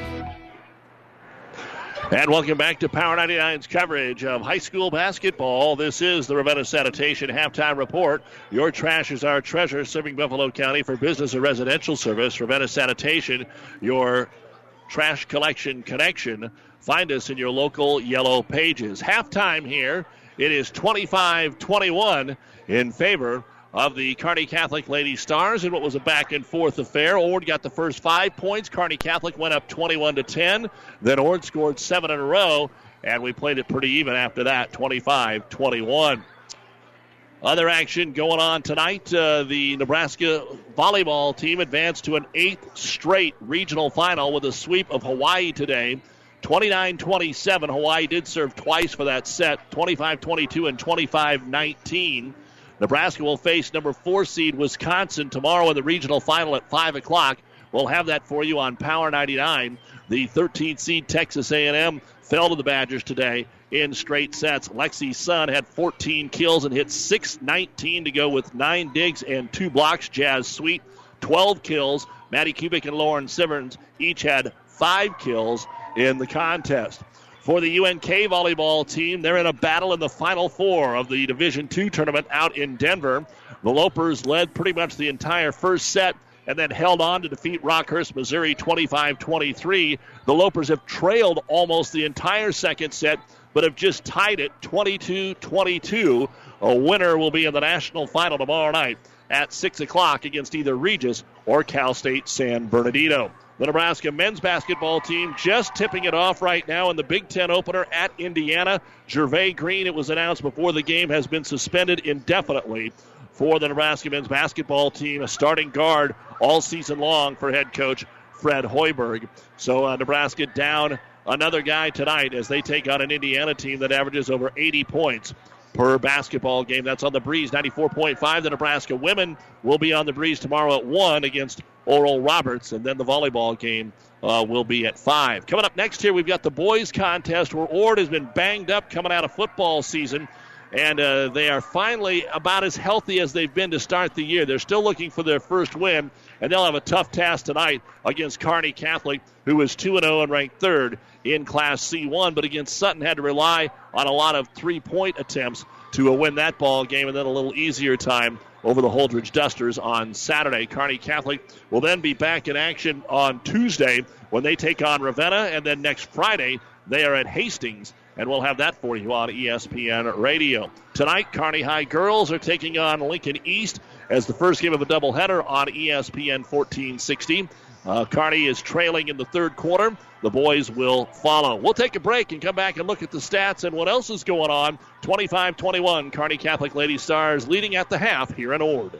B: And welcome back to Power 99's coverage of high school basketball. This is the Ravenna Sanitation halftime report. Your trash is our treasure, serving Buffalo County for business and residential service. Ravenna Sanitation, your trash collection connection. Find us in your local yellow pages. Halftime here. It is 25 21 in favor of the Kearney Catholic Lady Stars in what was a back and forth affair. Ord got the first five points. Kearney Catholic went up 21 to 10. Then Ord scored seven in a row, and we played it pretty even after that 25 21. Other action going on tonight. Uh, the Nebraska volleyball team advanced to an eighth straight regional final with a sweep of Hawaii today. 29 27. Hawaii did serve twice for that set 25 22 and 25 19. Nebraska will face number four seed Wisconsin tomorrow in the regional final at 5 o'clock. We'll have that for you on Power 99. The 13th seed Texas A&M fell to the Badgers today in straight sets. Lexi Sun had 14 kills and hit 6.19 to go with nine digs and two blocks. Jazz Sweet, 12 kills. Maddie Kubik and Lauren Simmons each had five kills in the contest. For the UNK volleyball team, they're in a battle in the final four of the Division II tournament out in Denver. The Lopers led pretty much the entire first set and then held on to defeat Rockhurst, Missouri 25 23. The Lopers have trailed almost the entire second set, but have just tied it 22 22. A winner will be in the national final tomorrow night at 6 o'clock against either Regis or Cal State San Bernardino. The Nebraska men's basketball team just tipping it off right now in the Big Ten opener at Indiana. Jervay Green, it was announced before the game, has been suspended indefinitely for the Nebraska men's basketball team, a starting guard all season long for head coach Fred Hoiberg. So uh, Nebraska down another guy tonight as they take on an Indiana team that averages over 80 points per basketball game. That's on the breeze, 94.5. The Nebraska women will be on the breeze tomorrow at 1 against Oral Roberts, and then the volleyball game uh, will be at 5. Coming up next here, we've got the boys' contest where Ord has been banged up coming out of football season. And uh, they are finally about as healthy as they've been to start the year. They're still looking for their first win, and they'll have a tough task tonight against Kearney Catholic, who is 2 0 and ranked third in Class C1. But against Sutton, had to rely on a lot of three point attempts to uh, win that ball game, and then a little easier time over the Holdrege Dusters on Saturday. Kearney Catholic will then be back in action on Tuesday when they take on Ravenna, and then next Friday they are at Hastings, and we'll have that for you on ESPN Radio. Tonight, Kearney High girls are taking on Lincoln East as the first game of a doubleheader on ESPN 1460. Uh, Kearney is trailing in the third quarter. The boys will follow. We'll take a break and come back and look at the stats and what else is going on. 25 21, Kearney Catholic Lady Stars leading at the half here in Ord.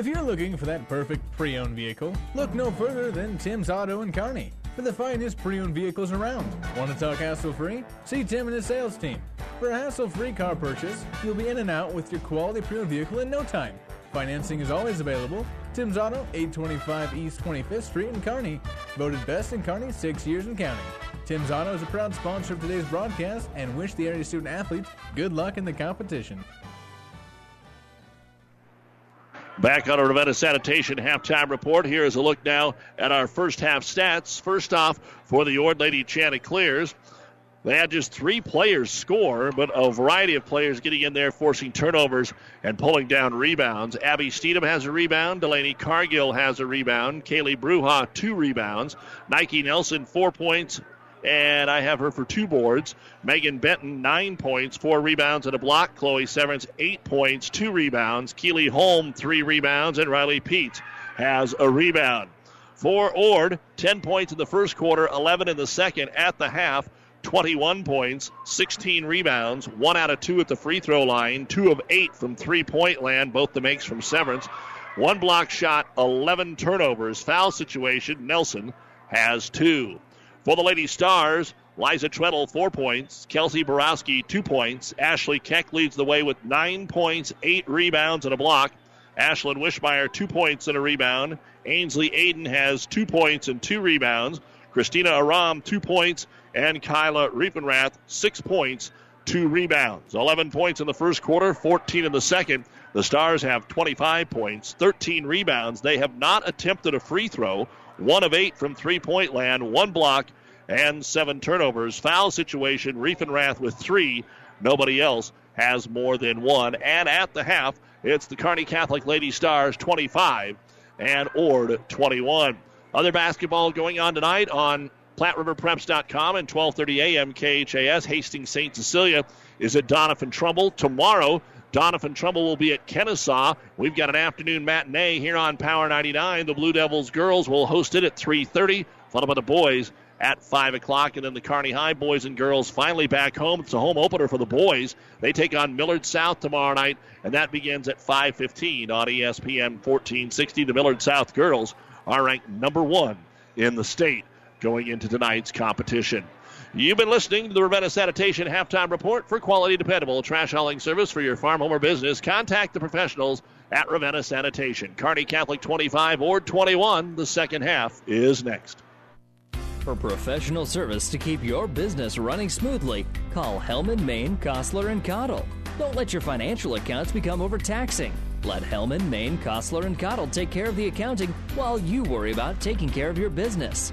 C: If you're looking for that perfect pre owned vehicle, look no further than Tim's Auto in Kearney for the finest pre owned vehicles around. Want to talk hassle free? See Tim and his sales team. For a hassle free car purchase, you'll be in and out with your quality pre owned vehicle in no time. Financing is always available. Tim's Auto, 825 East 25th Street in Kearney. Voted best in Kearney six years and counting. Tim's Auto is a proud sponsor of today's broadcast and wish the area student athletes good luck in the competition.
B: Back on our Ravenna Sanitation halftime report. Here is a look now at our first half stats. First off, for the Ord Lady Chanticleers, they had just three players score, but a variety of players getting in there, forcing turnovers and pulling down rebounds. Abby Steedham has a rebound. Delaney Cargill has a rebound. Kaylee Bruja, two rebounds. Nike Nelson, four points. And I have her for two boards. Megan Benton, nine points, four rebounds, and a block. Chloe Severance, eight points, two rebounds. Keely Holm, three rebounds. And Riley Pete has a rebound. For Ord, 10 points in the first quarter, 11 in the second. At the half, 21 points, 16 rebounds, one out of two at the free throw line, two of eight from three point land, both the makes from Severance. One block shot, 11 turnovers. Foul situation, Nelson has two. For the Lady Stars, Liza Treadle, four points. Kelsey Borowski, two points. Ashley Keck leads the way with nine points, eight rebounds, and a block. Ashlyn Wishmeyer, two points and a rebound. Ainsley Aiden has two points and two rebounds. Christina Aram, two points. And Kyla Riefenrath, six points, two rebounds. 11 points in the first quarter, 14 in the second. The Stars have 25 points, 13 rebounds. They have not attempted a free throw. One of eight from three point land, one block, and seven turnovers. Foul situation, Reef and Riefenrath with three. Nobody else has more than one. And at the half, it's the Kearney Catholic Lady Stars 25 and Ord 21. Other basketball going on tonight on PlatteRiverPreps.com and 12:30 a.m. KHAS. Hastings St. Cecilia is at Doniphan Trumbull tomorrow. Doniphan Trumbull will be at Kenesaw. We've got an afternoon matinee here on Power 99. The Blue Devils girls will host it at 3:30, followed by the boys at 5 o'clock. And then the Kearney High boys and girls finally back home. It's a home opener for the boys. They take on Millard South tomorrow night, and that begins at 5.15 on ESPN 1460. The Millard South girls are ranked number one in the state going into tonight's competition. You've been listening to the Ravenna Sanitation Halftime Report for quality, dependable trash hauling service for your farm, home, or business. Contact the professionals at Ravenna Sanitation. Kearney Catholic 25 Ord 21. The second half is next.
L: For professional service to keep your business running smoothly, call Hellman, Maine, Kostler, and Cottle. Don't let your financial accounts become overtaxing. Let Hellman, Maine, Kostler, and Cottle take care of the accounting while you worry about taking care of your business.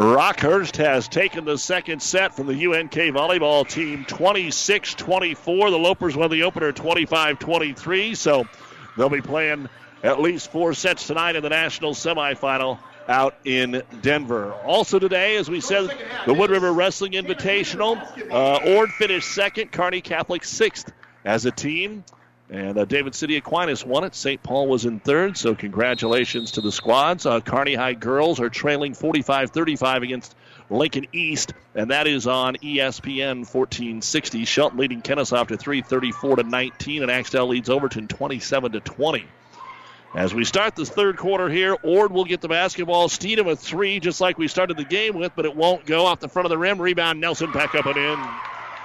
B: Rockhurst has taken the second set from the UNK volleyball team 26 24. The Lopers won the opener 25 23, so they'll be playing at least four sets tonight in the national semifinal out in Denver. Also today, as we said, the Wood River Wrestling Invitational. Uh, Ord finished second, Kearney Catholic sixth as a team. And uh, David City Aquinas won it. St. Paul was in third, so congratulations to the squads. Uh, Kearney High girls are trailing 45 35 against Lincoln East, and that is on ESPN 1460. Shelton leading Kenesaw to 3 34 to 19, and Axtell leads Overton 27 to 20. As we start this third quarter here, Ord will get the basketball. Steedham with three, just like we started the game with, but it won't go off the front of the rim. Rebound, Nelson back up and in.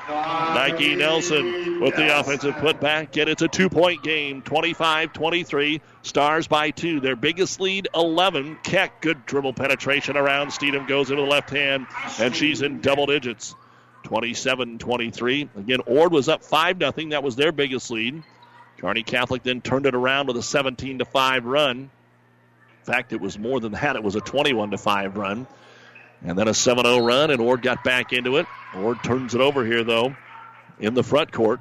B: Nike Nelson with the offensive putback. Get it's a two point game, 25 23. Stars by two. Their biggest lead, 11. Keck, good dribble penetration around. Steedham goes into the left hand, and she's in double digits. 27 23. Again, Ord was up 5 0. That was their biggest lead. Kearney Catholic then turned it around with a 17 5 run. In fact, it was more than that. It was a 21 5 run. And then a 7 0 run, and Ord got back into it. Ord turns it over here, though, in the front court.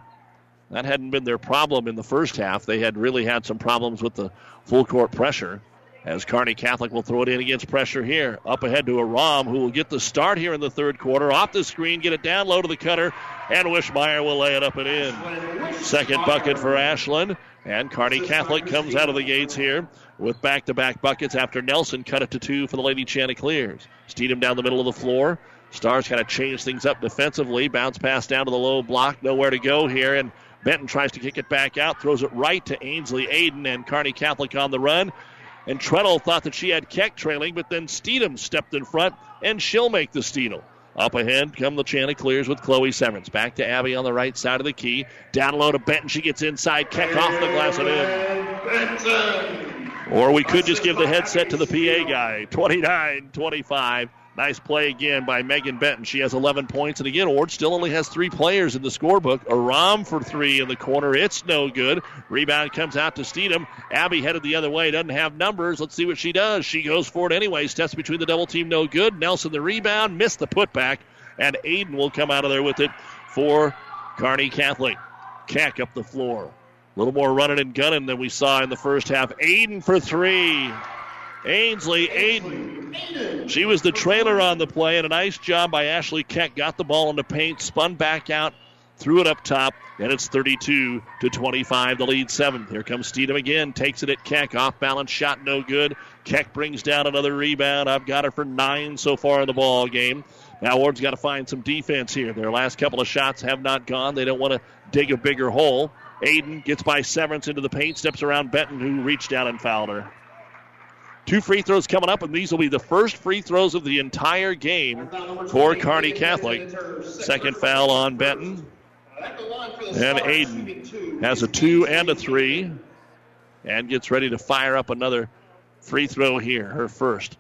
B: That hadn't been their problem in the first half. They had really had some problems with the full court pressure. As Kearney Catholic will throw it in against pressure here. Up ahead to Aram, who will get the start here in the third quarter. Off the screen, get it down low to the cutter, and Wishmeyer will lay it up and in. Second bucket for Ashlyn. And Kearney Catholic comes out of the gates here with back to back buckets after Nelson cut it to two for the Lady Chanticleers. Steedham down the middle of the floor. Stars kind of change things up defensively. Bounce pass down to the low block. Nowhere to go here. And Benton tries to kick it back out. Throws it right to Ainsley Aiden and Kearney Catholic on the run. And Treadle thought that she had Keck trailing, but then Steedham stepped in front, and she'll make the steal. Up ahead come the Chanticleers with Chloe Severance. Back to Abby on the right side of the key. Down low to Benton. She gets inside. Keck off the glass and in. Or we could just give the headset to the PA guy. 29 25. Nice play again by Megan Benton. She has 11 points. And again, Ord still only has three players in the scorebook. Aram for three in the corner. It's no good. Rebound comes out to Steedham. Abby headed the other way. Doesn't have numbers. Let's see what she does. She goes for it anyway. Steps between the double team. No good. Nelson the rebound. Missed the putback. And Aiden will come out of there with it for Kearney Catholic. Keck up the floor. A little more running and gunning than we saw in the first half. Aiden for three. Ainsley, Aiden. She was the trailer on the play, and a nice job by Ashley Keck. Got the ball in the paint, spun back out, threw it up top, and it's 32 to 25. The lead seven. Here comes Steedham again. Takes it at Keck. Off balance shot, no good. Keck brings down another rebound. I've got her for nine so far in the ball game. Now Ord's got to find some defense here. Their last couple of shots have not gone. They don't want to dig a bigger hole. Aiden gets by Severance into the paint, steps around Benton, who reached down and fouled her. Two free throws coming up, and these will be the first free throws of the entire game for Kearney Catholic. Second foul on Benton. And Aiden has a two and a three and gets ready to fire up another free throw here, her first.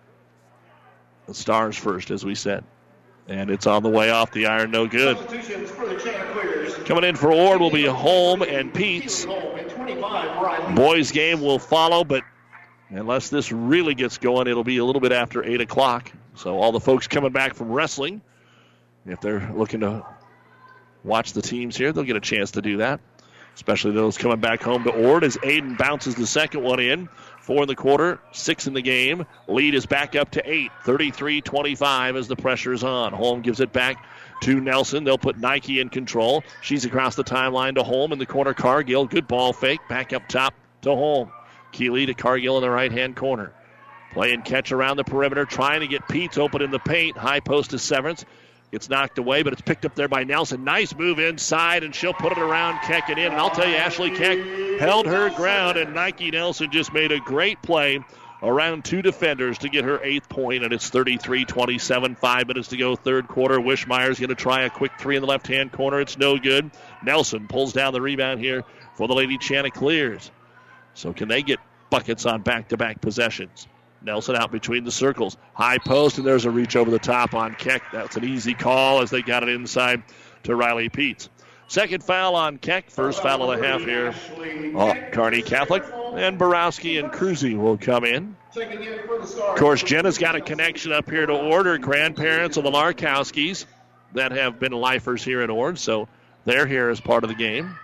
B: The Stars first, as we said. And it's on the way off the iron, no good. Coming in for Ord will be Holm and Pete's. Boys game will follow, but unless this really gets going, it'll be a little bit after 8 o'clock. So all the folks coming back from wrestling, if they're looking to watch the teams here, they'll get a chance to do that. Especially those coming back home to Ord as Aiden bounces the second one in. Four in the quarter, six in the game. Lead is back up to eight. 33 25 as the pressure is on. Holm gives it back to Nelson. They'll put Nike in control. She's across the timeline to Holm in the corner. Cargill, good ball fake. Back up top to Holm. Keeley to Cargill in the right hand corner. Playing catch around the perimeter, trying to get Peets open in the paint. High post to Severance. Gets knocked away, but it's picked up there by Nelson. Nice move inside, and she'll put it around Keck and in. And I'll tell you, Ashley Keck held her ground, and Nike Nelson just made a great play around two defenders to get her eighth point, and it's 33 27. Five minutes to go, third quarter. Wishmeyer's going to try a quick three in the left hand corner. It's no good. Nelson pulls down the rebound here for the Lady Chanticleers. So, can they get buckets on back to back possessions? Nelson out between the circles. High post, and there's a reach over the top on Keck. That's an easy call as they got it inside to Riley Peets. Second foul on Keck. First foul of the half here. Oh, Kearney Catholic. And Borowski and Cruzy will come in. Of course, Jenna's got a connection up here to order grandparents of the Larkowskis that have been lifers here at Ord, so they're here as part of the game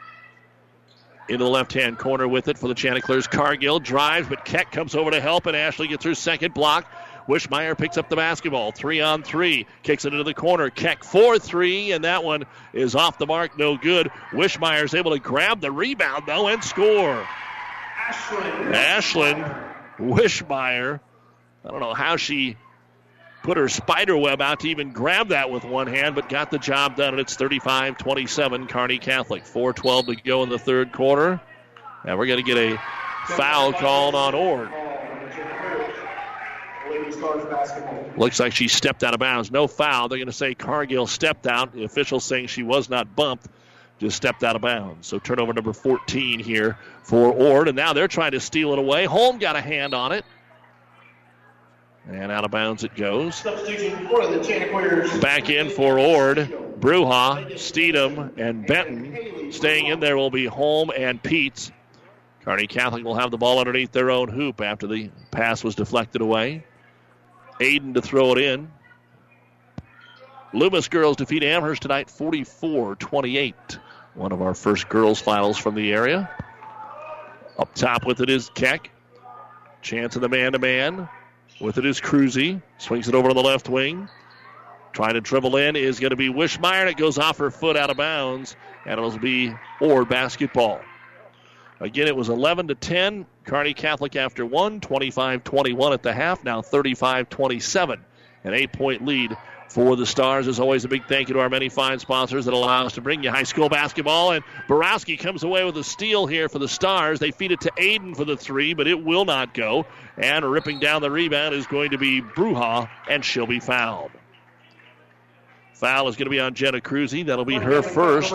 B: into the left hand corner with it for the Chanticleers. Cargill drives, but Keck comes over to help, and Ashley gets her second block. Wishmeyer picks up the basketball. Three on three. Kicks it into the corner. Keck 4 3, and that one is off the mark. No good. Wishmeyer's able to grab the rebound, though, and score. Ashlyn Wishmeyer. I don't know how she put her spider web out to even grab that with one hand, but got the job done, and it's 35 27, Kearney Catholic. 4 12 to go in the third quarter. And we're going to get a foul called on Ord. Looks like she stepped out of bounds. No foul. They're going to say Cargill stepped out. The official saying she was not bumped, just stepped out of bounds. So turnover number 14 here for Ord. And now they're trying to steal it away. Holm got a hand on it. And out of bounds it goes. Back in for Ord, Bruja, Steedham, and Benton. Staying in there will be Holm and Peets. Kearney Catholic will have the ball underneath their own hoop after the pass was deflected away. Aiden to throw it in. Loomis girls defeat Amherst tonight 44 28. One of our first girls' finals from the area. Up top with it is Keck. Chance of the man to man. With it is Cruzy. Swings it over to the left wing. Trying to dribble in is going to be Wishmeyer. It goes off her foot out of bounds, and it'll be Ord basketball. Again, it was 11 to 10. Kearney Catholic after one, 25 21 at the half, now 35 27. An eight point lead for the Stars. As always, a big thank you to our many fine sponsors that allow us to bring you high school basketball. And Borowski comes away with a steal here for the Stars. They feed it to Aiden for the three, but it will not go. And ripping down the rebound is going to be Bruja, and she'll be fouled. Foul is going to be on Jenna Cruzy. That'll be her first.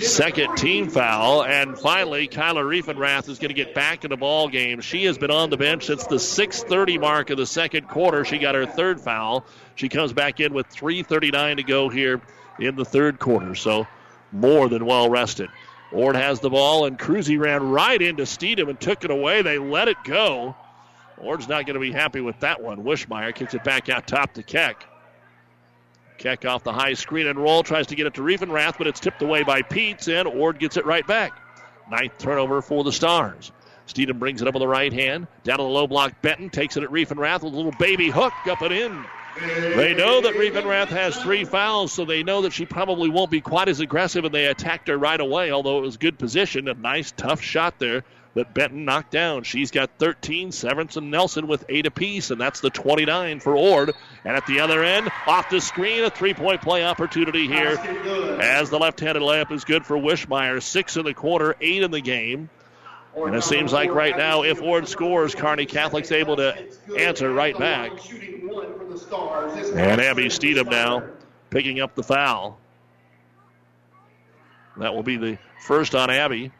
B: Second team foul. And finally, Kyla Riefenrath is going to get back in the ball game. She has been on the bench since the 6.30 mark of the second quarter. She got her third foul. She comes back in with 3.39 to go here in the third quarter. So more than well rested. Ord has the ball, and Cruzy ran right into Steedham and took it away. They let it go. Ord's not going to be happy with that one. Wishmeyer kicks it back out top to Keck. Keck off the high screen and roll, tries to get it to Riefenrath, but it's tipped away by Peets, and Ord gets it right back. Ninth turnover for the Stars. Steedham brings it up with the right hand. Down to the low block, Benton takes it at Riefenrath with a little baby hook up and in. They know that Riefenrath has three fouls, so they know that she probably won't be quite as aggressive, and they attacked her right away, although it was good position. A nice, tough shot there that Benton knocked down. She's got 13. Severance and Nelson with eight apiece, and that's the 29 for Ord. And at the other end, off the screen, a three point play opportunity here as the left handed layup is good for Wishmeyer. Six in the quarter, eight in the game. And it seems like right now, if Ord scores, Kearney Catholic's able to answer right back. And Abby Steedham now picking up the foul. That will be the first on Abby.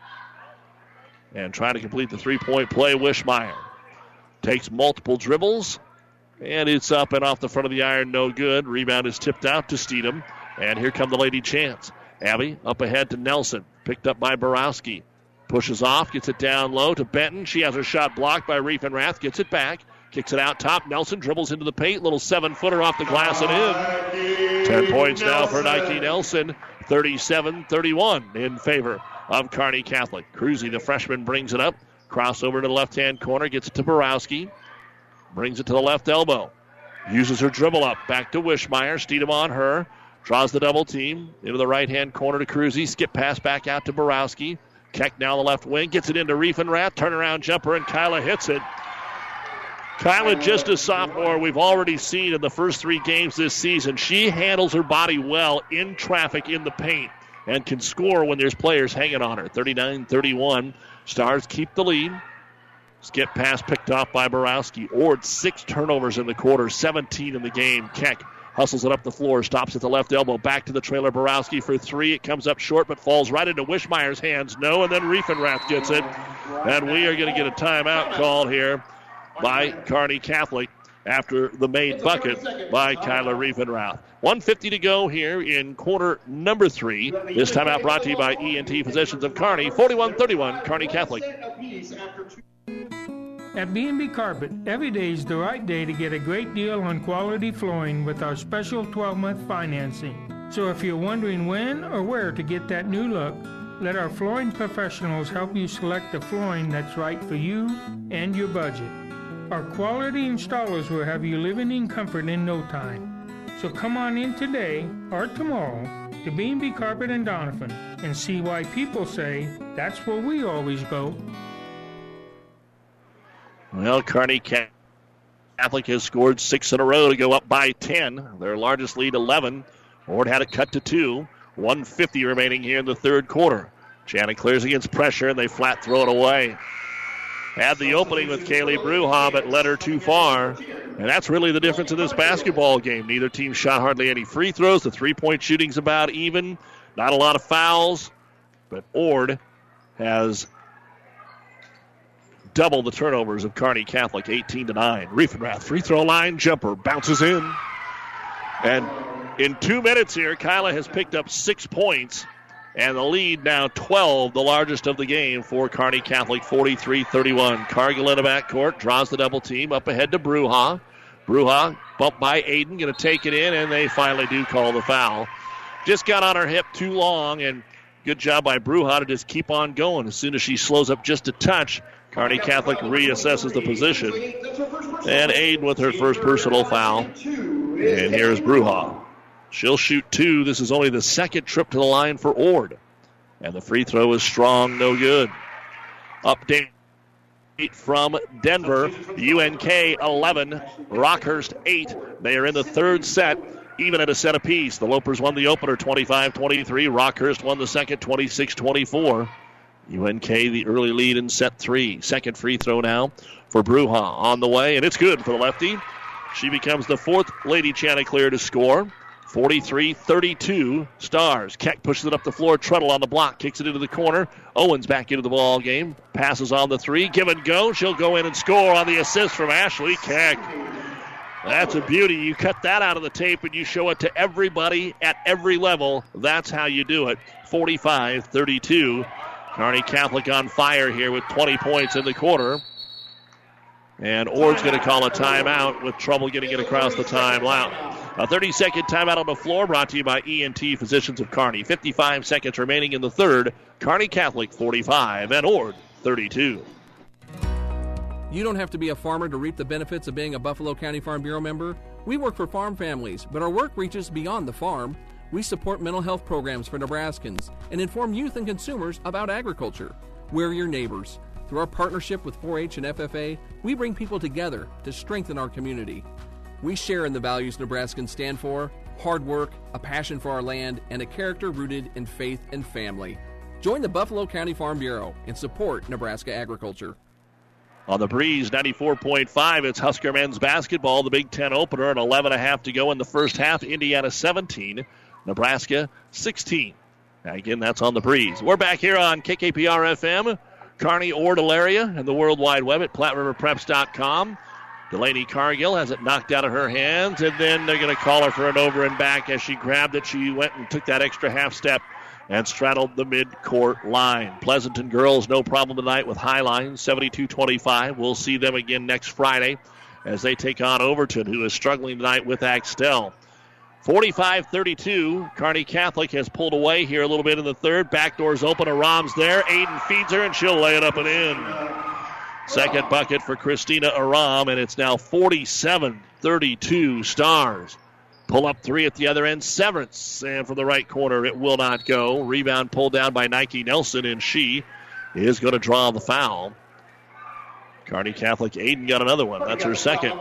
B: And trying to complete the three point play, Wishmeyer. Takes multiple dribbles. And it's up and off the front of the iron, no good. Rebound is tipped out to Steedham. And here come the Lady Chance. Abby up ahead to Nelson. Picked up by Borowski. Pushes off, gets it down low to Benton. She has her shot blocked by Riefenrath. Gets it back. Kicks it out top. Nelson dribbles into the paint. Little seven footer off the glass and in. Ten points now for Nike Nelson. 37 31 in favor of Kearney Catholic. Cruzy, the freshman, brings it up. Crossover to the left hand corner. Gets it to Borowski. Brings it to the left elbow. Uses her dribble up. Back to Wishmeyer. Steedham on her. Draws the double team into the right hand corner to Cruzy. Skip pass back out to Borowski. Keck now the left wing. Gets it into Riefenrath. Turnaround jumper, and Kyla hits it. Kyla, just a sophomore, we've already seen in the first three games this season, she handles her body well in traffic in the paint and can score when there's players hanging on her. 39 31. Stars keep the lead. Skip pass picked off by Borowski. Ord, six turnovers in the quarter, 17 in the game. Keck hustles it up the floor, stops at the left elbow, back to the trailer. Borowski for three. It comes up short, but falls right into Wishmeyer's hands. No, and then Riefenrath gets it. And we are going to get a timeout called here by Kearney Catholic after the made bucket by Kyler Riefenrath. 150 to go here in quarter number three. This time out brought to you by ENT Physicians of Kearney. 41-31, Kearney Catholic.
M: At B&B Carpet, every day is the right day to get a great deal on quality flooring with our special 12-month financing. So if you're wondering when or where to get that new look, let our flooring professionals help you select the flooring that's right for you and your budget. Our quality installers will have you living in comfort in no time. So come on in today or tomorrow to B&B Carpet and Doniphan and see why people say that's where we always go.
B: Well, Kearney Catholic has scored six in a row to go up by 10. Their largest lead, 11. Ord had it cut to two. 150 remaining here in the third quarter. Janet clears against pressure, and they flat throw it away. Had the opening with Kaylee Bruha, but led her too far. And that's really the difference in this basketball game. Neither team shot hardly any free throws. The three point shooting's about even. Not a lot of fouls. But Ord has double the turnovers of Kearney Catholic, 18 to 9. Riefenrath, free throw line jumper, bounces in. And in two minutes here, Kyla has picked up six points. And the lead now 12, the largest of the game for Kearney Catholic, 43 31. Cargill in the backcourt, draws the double team up ahead to Bruha. Bruha bumped by Aiden, going to take it in, and they finally do call the foul. Just got on her hip too long, and good job by Bruha to just keep on going. As soon as she slows up just a touch, Kearney Catholic reassesses the position. And Aiden with her first personal foul. And here's Bruha. She'll shoot two. This is only the second trip to the line for Ord. And the free throw is strong, no good. Update from Denver. UNK 11, Rockhurst 8. They are in the third set, even at a set apiece. The Lopers won the opener 25 23. Rockhurst won the second 26 24. UNK the early lead in set three. Second free throw now for Bruha on the way, and it's good for the lefty. She becomes the fourth Lady Chanticleer to score. 43 32 Stars. Keck pushes it up the floor. Treadle on the block. Kicks it into the corner. Owens back into the ball game. Passes on the three. Give and go. She'll go in and score on the assist from Ashley Keck. That's a beauty. You cut that out of the tape and you show it to everybody at every level. That's how you do it. 45 32. Kearney Catholic on fire here with 20 points in the quarter. And Ord's going to call a timeout with trouble getting it across the timeout. A 30 second timeout on the floor brought to you by ENT Physicians of Kearney. 55 seconds remaining in the third. Kearney Catholic 45 and Ord 32.
N: You don't have to be a farmer to reap the benefits of being a Buffalo County Farm Bureau member. We work for farm families, but our work reaches beyond the farm. We support mental health programs for Nebraskans and inform youth and consumers about agriculture. We're your neighbors. Through our partnership with 4 H and FFA, we bring people together to strengthen our community. We share in the values Nebraskans stand for hard work, a passion for our land, and a character rooted in faith and family. Join the Buffalo County Farm Bureau and support Nebraska agriculture.
B: On the breeze, 94.5, it's Husker men's basketball, the Big Ten opener, and 11 and a half to go in the first half. Indiana 17, Nebraska 16. Now again, that's on the breeze. We're back here on KKPR FM, Kearney or Delaria, and the World Wide Web at PlatteRiverPreps.com. Delaney Cargill has it knocked out of her hands, and then they're going to call her for an over and back. As she grabbed it, she went and took that extra half step and straddled the mid-court line. Pleasanton girls, no problem tonight with Highline, 72 25. We'll see them again next Friday as they take on Overton, who is struggling tonight with Axtell. 45 32. Kearney Catholic has pulled away here a little bit in the third. Back door's open. Aram's there. Aiden feeds her, and she'll lay it up and in. Second bucket for Christina Aram, and it's now 47 32 stars. Pull up three at the other end. Severance. And from the right corner, it will not go. Rebound pulled down by Nike Nelson, and she is going to draw the foul. Kearney Catholic Aiden got another one. That's her second.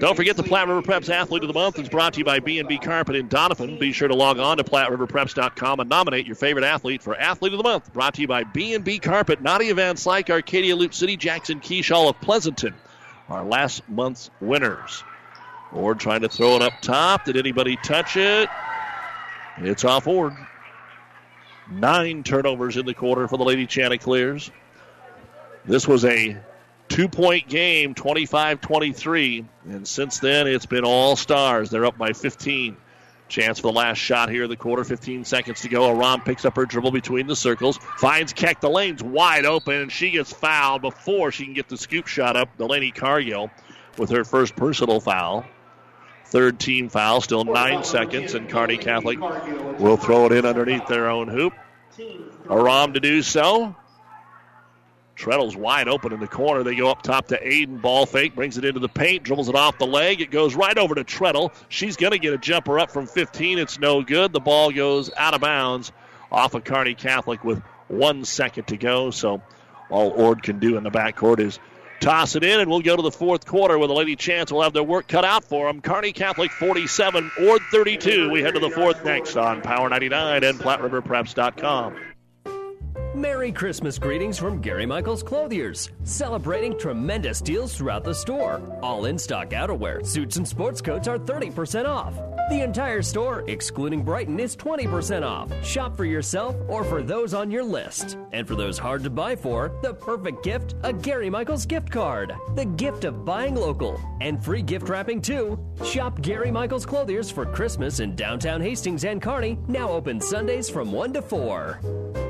B: Don't forget the Platte River Preps Athlete of the Month is brought to you by B&B Carpet in Doniphan. Be sure to log on to PlatteRiverPreps.com and nominate your favorite athlete for Athlete of the Month. Brought to you by B&B Carpet. Nadia Van Slyke, Arcadia Loop City, Jackson Keesh, all of Pleasanton. Our last month's winners. Ord trying to throw it up top. Did anybody touch it? It's off Ord. Nine turnovers in the quarter for the Lady Chanticleers. This was a two point game, 25 23. And since then, it's been all stars. They're up by 15. Chance for the last shot here in the quarter. 15 seconds to go. Aram picks up her dribble between the circles. Finds Keck. The lane's wide open, and she gets fouled before she can get the scoop shot up. Delaney Cargill with her first personal foul. Third team foul, still nine seconds, and Kearney Catholic will throw it in underneath their own hoop. Aram to do so. Treadle's wide open in the corner. They go up top to Aiden. Ball fake, brings it into the paint, dribbles it off the leg. It goes right over to Treadle. She's going to get a jumper up from 15. It's no good. The ball goes out of bounds off of Kearney Catholic with one second to go. So all Ord can do in the backcourt is toss it in, and we'll go to the fourth quarter where the Lady Chance will have their work cut out for them. Kearney Catholic 47, Ord 32. We head to the fourth next on Power 99 and PlatteRiverPreps.com.
L: Merry Christmas greetings from Gary Michaels Clothiers, celebrating tremendous deals throughout the store. All in stock outerwear, suits, and sports coats are 30% off. The entire store, excluding Brighton, is 20% off. Shop for yourself or for those on your list. And for those hard to buy for, the perfect gift a Gary Michaels gift card. The gift of buying local. And free gift wrapping too. Shop Gary Michaels Clothiers for Christmas in downtown Hastings and Kearney, now open Sundays from 1 to 4.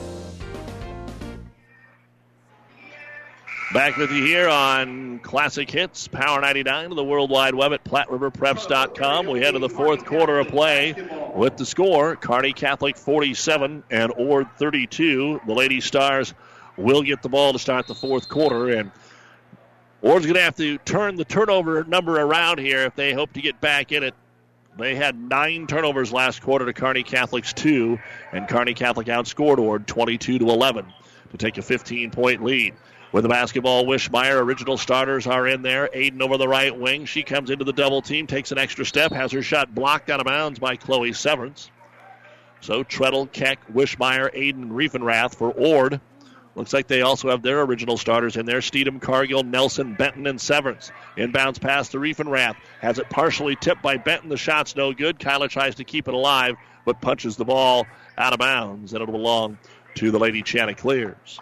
B: Back with you here on Classic Hits, Power 99 to the World Wide Web at PlatteRiverPreps.com. We head to the fourth quarter of play with the score Kearney Catholic 47 and Ord 32. The Lady Stars will get the ball to start the fourth quarter, and Ord's going to have to turn the turnover number around here if they hope to get back in it. They had nine turnovers last quarter to Kearney Catholic's two, and Kearney Catholic outscored Ord 22 to 11 to take a 15 point lead. With the basketball, Wishmeyer, original starters are in there. Aiden over the right wing. She comes into the double team, takes an extra step, has her shot blocked out of bounds by Chloe Severance. So Treadle, Keck, Wishmeyer, Aiden, Riefenrath for Ord Looks like they also have their original starters in there. Steedham, Cargill, Nelson, Benton, and Severance. Inbounds pass to Riefenrath. Has it partially tipped by Benton. The shot's no good. Kyler tries to keep it alive, but punches the ball out of bounds, and it'll belong to the Lady Chanticleers.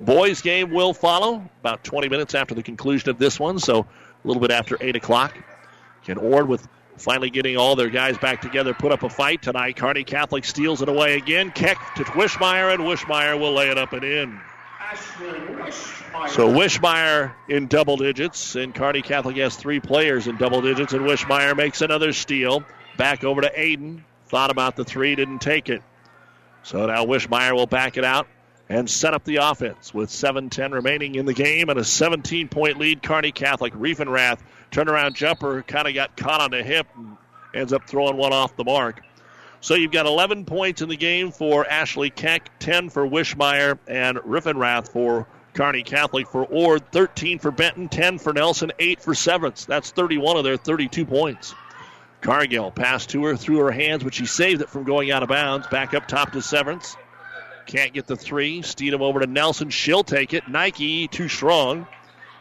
B: Boys game will follow about 20 minutes after the conclusion of this one, so a little bit after 8 o'clock. Can Ord with finally getting all their guys back together, put up a fight tonight. Kearney Catholic steals it away again. Keck to Wishmeyer, and Wishmeyer will lay it up and in. So Wishmeyer in double digits, and Kearney Catholic has three players in double digits, and Wishmeyer makes another steal. Back over to Aiden. Thought about the three, didn't take it. So now Wishmeyer will back it out and set up the offense with 7-10 remaining in the game and a 17-point lead. Kearney Catholic. Riefenrath turnaround jumper kind of got caught on the hip and ends up throwing one off the mark. So you've got 11 points in the game for Ashley Keck, 10 for Wishmeyer, and Riefenrath for Kearney Catholic. For Ord, 13 for Benton, 10 for Nelson, 8 for Severance. That's 31 of their 32 points. Cargill passed to her through her hands, but she saved it from going out of bounds. Back up top to Severance. Can't get the three. Steedham over to Nelson. She'll take it. Nike too strong.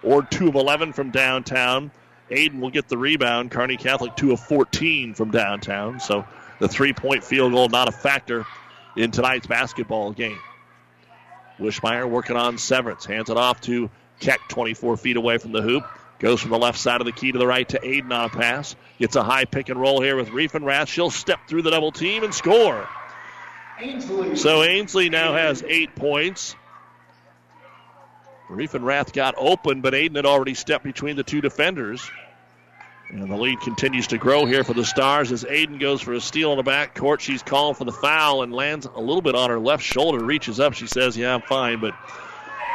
B: Or 2 of 11 from downtown. Aiden will get the rebound. Kearney Catholic 2 of 14 from downtown. So the three point field goal not a factor in tonight's basketball game. Wishmeyer working on Severance. Hands it off to Keck 24 feet away from the hoop. Goes from the left side of the key to the right to Aiden on a pass. Gets a high pick and roll here with Riefenrath. She'll step through the double team and score. So Ainsley now has eight points. Riefenrath got open, but Aiden had already stepped between the two defenders. And the lead continues to grow here for the Stars as Aiden goes for a steal in the back court. She's calling for the foul and lands a little bit on her left shoulder. Reaches up. She says, Yeah, I'm fine, but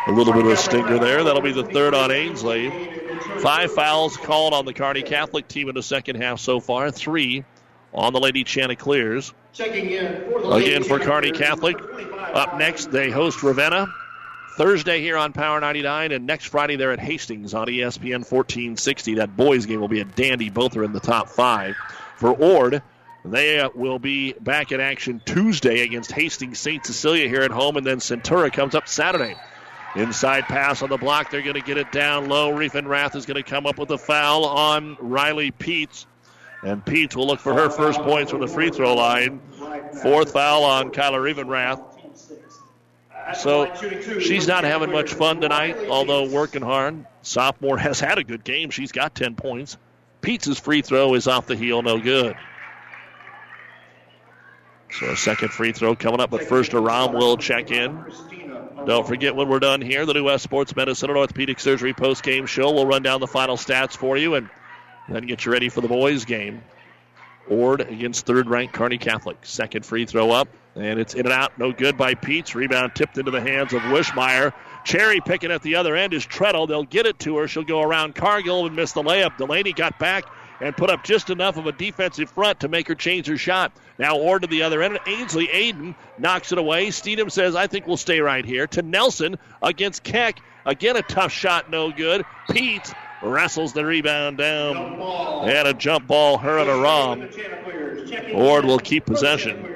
B: a little bit of a stinger there. That'll be the third on Ainsley. Five fouls called on the Kearney Catholic team in the second half so far. Three on the Lady Chanticleers. Again for Kearney Catholic. Up next, they host Ravenna. Thursday here on Power 99, and next Friday they're at Hastings on ESPN 1460. That boys game will be a dandy. Both are in the top five. For Ord, they uh, will be back in action Tuesday against Hastings St. Cecilia here at home, and then Centura comes up Saturday. Inside pass on the block. They're going to get it down low. Riefenrath is going to come up with a foul on Riley Peets. And Peets will look for her first points from the free throw line. Fourth foul on Kyler Riefenrath. So she's not having much fun tonight, although working hard. Sophomore has had a good game. She's got 10 points. Peets' free throw is off the heel, no good. So a second free throw coming up, but first Aram will check in. Don't forget when we're done here, the New West Sports Medicine and Orthopedic Surgery post-game show. We'll run down the final stats for you and then get you ready for the boys' game. Ord against third-ranked Kearney Catholic. Second free throw up, and it's in and out. No good by Peets. Rebound tipped into the hands of Wishmeyer. Cherry picking at the other end is Treadle. They'll get it to her. She'll go around Cargill and miss the layup. Delaney got back and put up just enough of a defensive front to make her change her shot. Now Ord to the other end. Ainsley Aiden knocks it away. Steedham says, I think we'll stay right here. To Nelson against Keck. Again, a tough shot, no good. Pete wrestles the rebound down. And a jump ball, her and Aram. Ord will keep possession.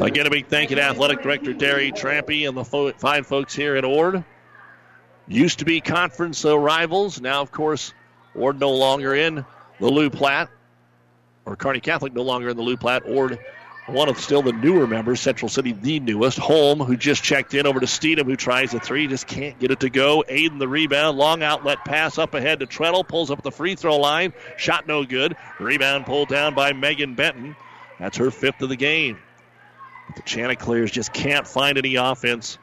B: Again, a big thank you to Athletic Director Derry Trampy and the fo- fine folks here at Ord. Used to be conference rivals. Now, of course, Ord no longer in the Loup Platte, or Kearney Catholic no longer in the Loup Platte. Ord, one of still the newer members, Central City the newest. Holm, who just checked in over to Steedham, who tries a three, just can't get it to go. Aiden the rebound, long outlet pass up ahead to Treadle, pulls up the free throw line, shot no good. Rebound pulled down by Megan Benton. That's her fifth of the game. The Chanticleers just can't find any offense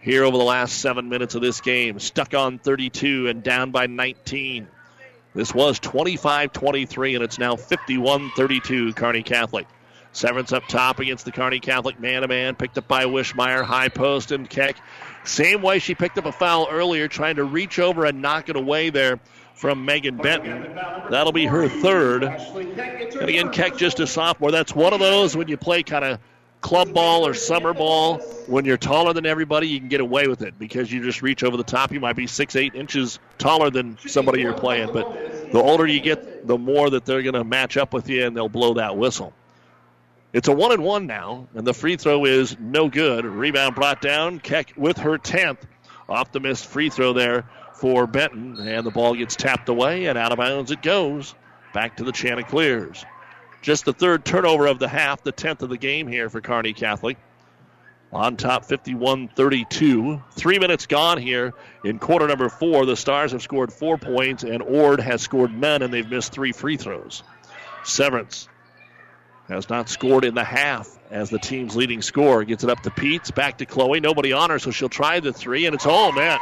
B: here over the last seven minutes of this game. Stuck on 32 and down by 19. This was 25 23, and it's now 51 32, Kearney Catholic. Severance up top against the Kearney Catholic man to man, picked up by Wishmeyer, high post, and Keck. Same way she picked up a foul earlier, trying to reach over and knock it away there from Megan Benton. That'll be her third. And again, Keck just a sophomore. That's one of those when you play kind of club ball or summer ball, when you're taller than everybody, you can get away with it because you just reach over the top. You might be six, eight inches taller than somebody you're playing, but the older you get, the more that they're going to match up with you and they'll blow that whistle. It's a one and one now, and the free throw is no good. Rebound brought down. Keck with her 10th off the missed free throw there for Benton, and the ball gets tapped away and out of bounds it goes. Back to the Chanticleers. Just the third turnover of the half, the 10th of the game here for Kearney Catholic. On top 51 32. Three minutes gone here in quarter number four. The Stars have scored four points, and Ord has scored none, and they've missed three free throws. Severance has not scored in the half as the team's leading scorer gets it up to Peets, Back to Chloe. Nobody on her, so she'll try the three, and it's all man.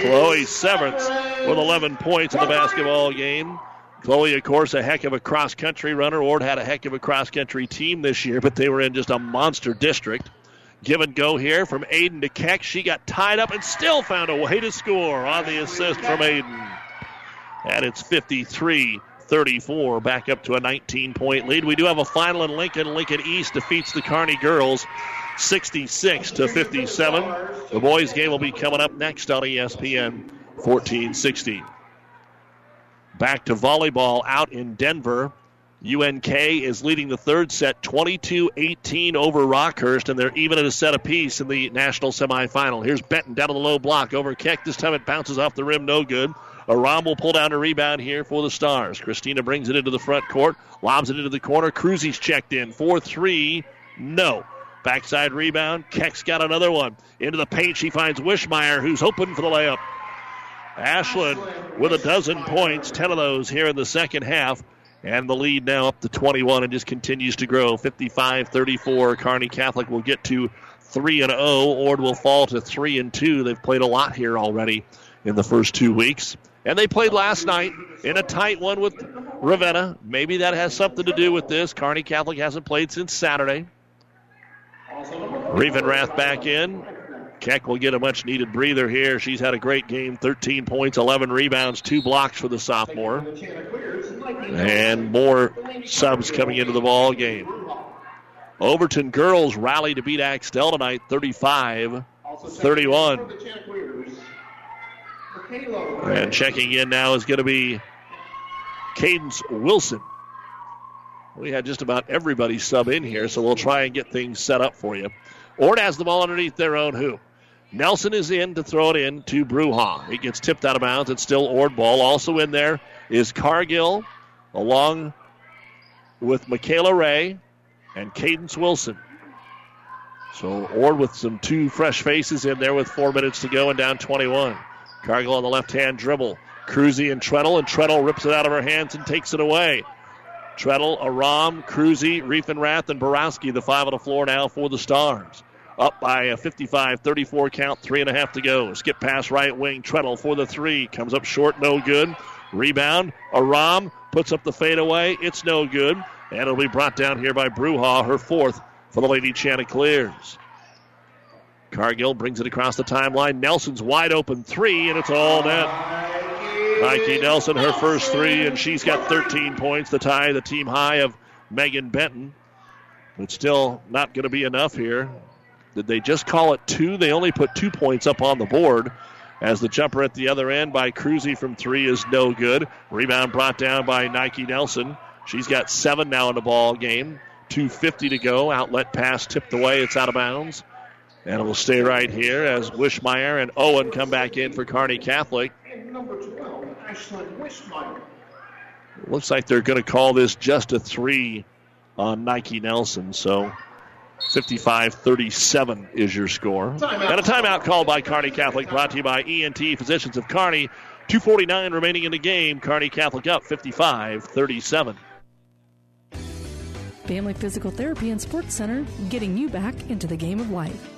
B: Chloe Severance with 11 points in the basketball game. Chloe, of course, a heck of a cross country runner. Ord had a heck of a cross country team this year, but they were in just a monster district. Give and go here from Aiden to Keck. She got tied up and still found a way to score on the assist from Aiden. And it's 53 34, back up to a 19 point lead. We do have a final in Lincoln. Lincoln East defeats the Kearney girls 66 to 57. The boys' game will be coming up next on ESPN 1460. Back to volleyball out in Denver. UNK is leading the third set 22 18 over Rockhurst, and they're even at a set apiece in the national semifinal. Here's Benton down to the low block over Keck. This time it bounces off the rim, no good. Aram will pull down a rebound here for the Stars. Christina brings it into the front court, lobs it into the corner. Cruzy's checked in. 4 3, no. Backside rebound. Keck's got another one. Into the paint, she finds Wishmeyer, who's open for the layup. Ashlyn with a dozen points, 10 of those here in the second half. And the lead now up to 21 and just continues to grow. 55 34. Kearney Catholic will get to 3 and 0. Ord will fall to 3 and 2. They've played a lot here already in the first two weeks. And they played last night in a tight one with Ravenna. Maybe that has something to do with this. Kearney Catholic hasn't played since Saturday. Riefenrath back in. Keck will get a much needed breather here. She's had a great game 13 points, 11 rebounds, two blocks for the sophomore. And more subs coming into the ball game. Overton girls rally to beat Axtell tonight 35 31. And checking in now is going to be Cadence Wilson. We had just about everybody sub in here, so we'll try and get things set up for you. Ord has the ball underneath their own hoop. Nelson is in to throw it in to Bruha. He gets tipped out of bounds. It's still Ord ball. Also in there is Cargill, along with Michaela Ray and Cadence Wilson. So Ord with some two fresh faces in there with four minutes to go and down 21. Cargill on the left hand dribble. Cruzy and Treadle, and Treadle rips it out of her hands and takes it away. Treadle, Aram, Cruzy, Wrath, and Borowski, the five on the floor now for the Stars. Up by a 55 34 count, three and a half to go. Skip pass right wing. Treadle for the three. Comes up short, no good. Rebound. Aram puts up the fadeaway. It's no good. And it'll be brought down here by Bruha, her fourth for the Lady Chanticleers. Cargill brings it across the timeline. Nelson's wide open three, and it's all net. Nike Nelson, her first three, and she's got 13 points, the tie, the team high of Megan Benton. But still not going to be enough here. Did they just call it two? They only put two points up on the board. As the jumper at the other end by Cruzy from three is no good. Rebound brought down by Nike Nelson. She's got seven now in the ball game. 2.50 to go. Outlet pass tipped away. It's out of bounds. And it will stay right here as Wishmeyer and Owen come back in for Kearney Catholic. Looks like they're going to call this just a three on Nike Nelson. So 55 37 is your score. And a timeout called by Kearney Catholic, brought to you by ENT Physicians of Kearney. 249 remaining in the game. Kearney Catholic up 55 37.
O: Family Physical Therapy and Sports Center, getting you back into the game of life.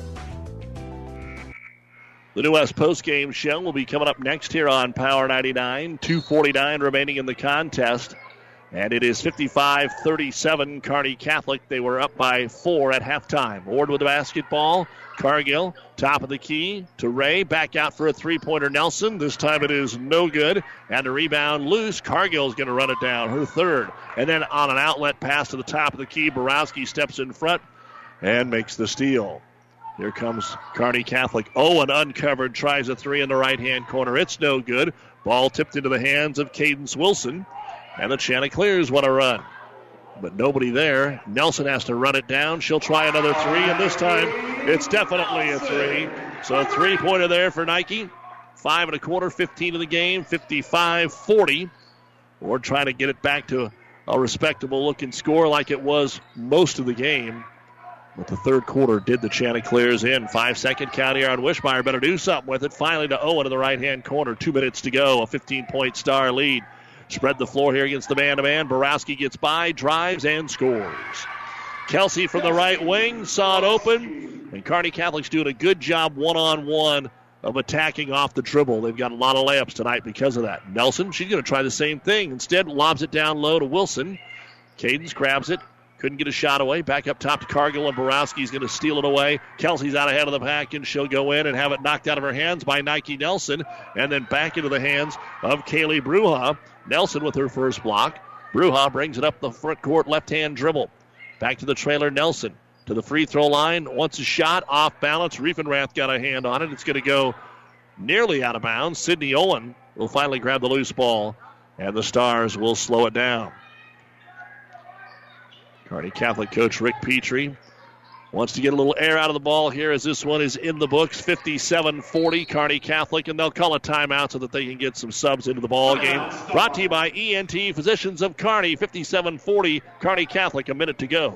B: The New West postgame show will be coming up next here on Power 99. 249 remaining in the contest. And it is 55 37 Kearney Catholic. They were up by four at halftime. Ord with the basketball. Cargill, top of the key to Ray. Back out for a three pointer Nelson. This time it is no good. And a rebound loose. Cargill's going to run it down, her third. And then on an outlet pass to the top of the key, Borowski steps in front and makes the steal. Here comes Kearney Catholic. Oh, Owen uncovered, tries a three in the right hand corner. It's no good. Ball tipped into the hands of Cadence Wilson. And the Chanticleers want to run. But nobody there. Nelson has to run it down. She'll try another three, and this time it's definitely a three. So a three pointer there for Nike. Five and a quarter, 15 in the game, 55 40. We're trying to get it back to a respectable looking score like it was most of the game. But the third quarter did the Chanticleers in. Five second count here on Wishmeyer. Better do something with it. Finally to Owen in the right hand corner. Two minutes to go. A 15 point star lead. Spread the floor here against the man to man. Borowski gets by, drives, and scores. Kelsey from the right wing saw it open, and Kearney Catholic's doing a good job one on one of attacking off the dribble. They've got a lot of layups tonight because of that. Nelson, she's going to try the same thing. Instead, lobs it down low to Wilson. Cadence grabs it, couldn't get a shot away. Back up top to Cargill, and Borowski's going to steal it away. Kelsey's out ahead of the pack, and she'll go in and have it knocked out of her hands by Nike Nelson, and then back into the hands of Kaylee Bruha. Nelson with her first block. Bruha brings it up the front court, left hand dribble. Back to the trailer, Nelson. To the free throw line. Wants a shot off balance. Riefenrath got a hand on it. It's going to go nearly out of bounds. Sydney Owen will finally grab the loose ball, and the Stars will slow it down. Kearney Catholic coach Rick Petrie Wants to get a little air out of the ball here as this one is in the books. 57 40, Kearney Catholic, and they'll call a timeout so that they can get some subs into the ball game. Brought to you by ENT Physicians of Kearney, 57 40, Kearney Catholic, a minute to go.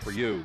P: for you.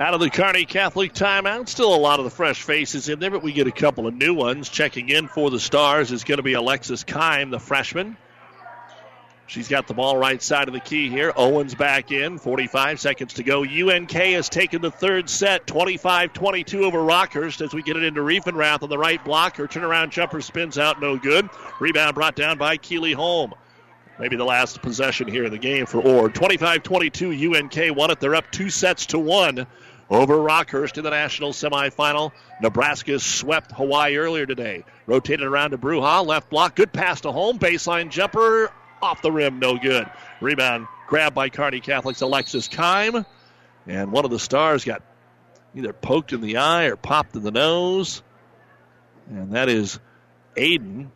B: Out of the Kearney Catholic timeout, still a lot of the fresh faces in there, but we get a couple of new ones. Checking in for the Stars is going to be Alexis Kime, the freshman. She's got the ball right side of the key here. Owens back in, 45 seconds to go. UNK has taken the third set, 25 22 over Rockhurst as we get it into Riefenrath on the right block. Her turnaround jumper spins out, no good. Rebound brought down by Keeley Holm. Maybe the last possession here in the game for Ord. 25 22, UNK won it. They're up two sets to one over Rockhurst in the national semifinal. Nebraska swept Hawaii earlier today. Rotated around to Bruha, left block, good pass to home, baseline jumper, off the rim, no good. Rebound grabbed by Kearney Catholic's Alexis Kime. And one of the stars got either poked in the eye or popped in the nose. And that is Aiden.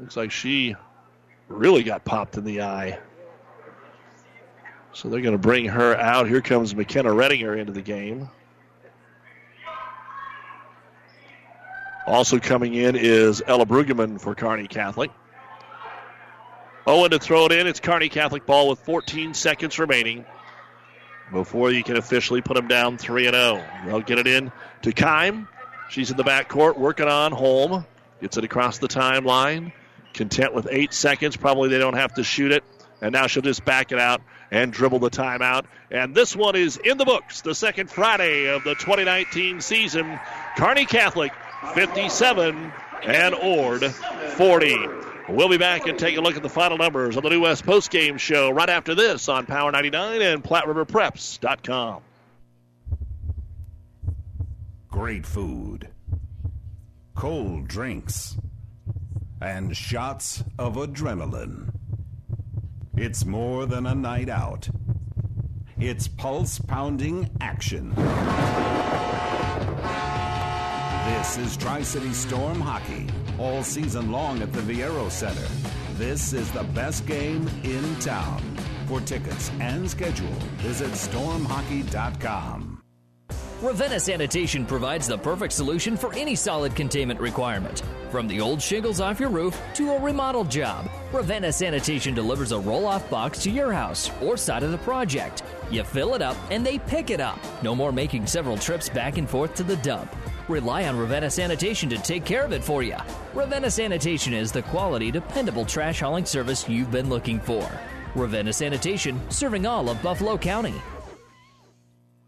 B: Looks like she really got popped in the eye. So they're going to bring her out. Here comes McKenna Redinger into the game. Also coming in is Ella Brueggemann for Kearney Catholic. Owen to throw it in. It's Kearney Catholic ball with 14 seconds remaining before you can officially put them down 3 and 0. They'll get it in to Kime. She's in the backcourt working on Holm. Gets it across the timeline. Content with eight seconds. Probably they don't have to shoot it. And now she'll just back it out and dribble the timeout. And this one is in the books. The second Friday of the 2019 season. Kearney Catholic 57 and Ord 40. We'll be back and take a look at the final numbers on the New West Post Game Show right after this on Power 99 and PlatteRiverPreps.com.
Q: Great food, cold drinks and shots of adrenaline. It's more than a night out. It's pulse pounding action. This is Tri City Storm Hockey, all season long at the Viaero Center. This is the best game in town. For tickets and schedule, visit stormhockey.com.
L: Ravenna Sanitation provides the perfect solution for any solid containment requirement. From the old shingles off your roof to a remodel job, Ravenna Sanitation delivers a roll off box to your house or side of the project. You fill it up and they pick it up. No more making several trips back and forth to the dump. Rely on Ravenna Sanitation to take care of it for you. Ravenna Sanitation is the quality, dependable trash hauling service you've been looking for. Ravenna Sanitation, serving all of Buffalo County.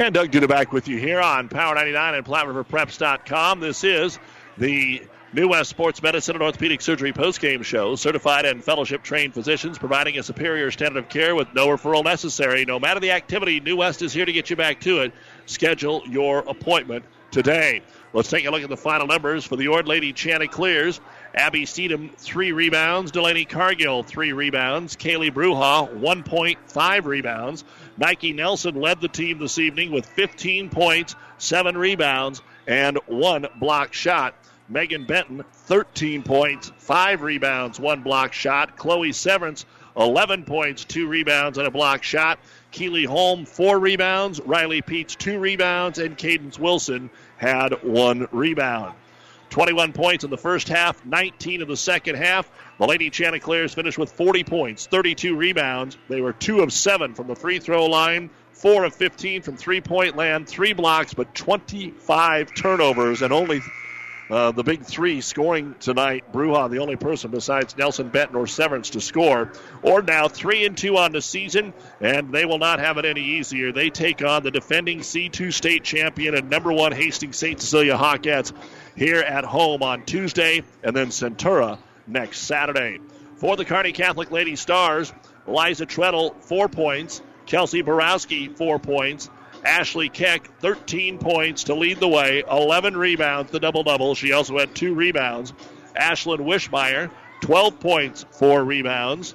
B: And Doug Duda back with you here on Power 99 and PlatteRiverPreps.com. This is the New West Sports Medicine and Orthopedic Surgery postgame show. Certified and fellowship trained physicians providing a superior standard of care with no referral necessary. No matter the activity, New West is here to get you back to it. Schedule your appointment today. Let's take a look at the final numbers for the Ord Lady Chanticleers. Abby Steedham, three rebounds. Delaney Cargill, three rebounds. Kaylee Bruha, 1.5 rebounds. Nike Nelson led the team this evening with 15 points, seven rebounds, and one block shot. Megan Benton, 13 points, five rebounds, one block shot. Chloe Severance, 11 points, two rebounds, and a block shot. Keely Holm, four rebounds. Riley Peets, two rebounds. And Cadence Wilson had one rebound. 21 points in the first half, 19 in the second half. The Lady Chanticleers finished with 40 points, 32 rebounds. They were 2 of 7 from the free throw line, 4 of 15 from three point land, 3 blocks, but 25 turnovers, and only uh, the big three scoring tonight. Bruha, the only person besides Nelson Benton or Severance to score. Or now 3 and 2 on the season, and they will not have it any easier. They take on the defending C2 state champion and number one Hastings St. Cecilia Hawkettes here at home on Tuesday, and then Centura next Saturday. For the Kearney Catholic Lady Stars, Eliza Treadle, four points. Kelsey Borowski, four points. Ashley Keck, 13 points to lead the way, 11 rebounds, the double double. She also had two rebounds. Ashlyn Wishmeyer, 12 points, four rebounds.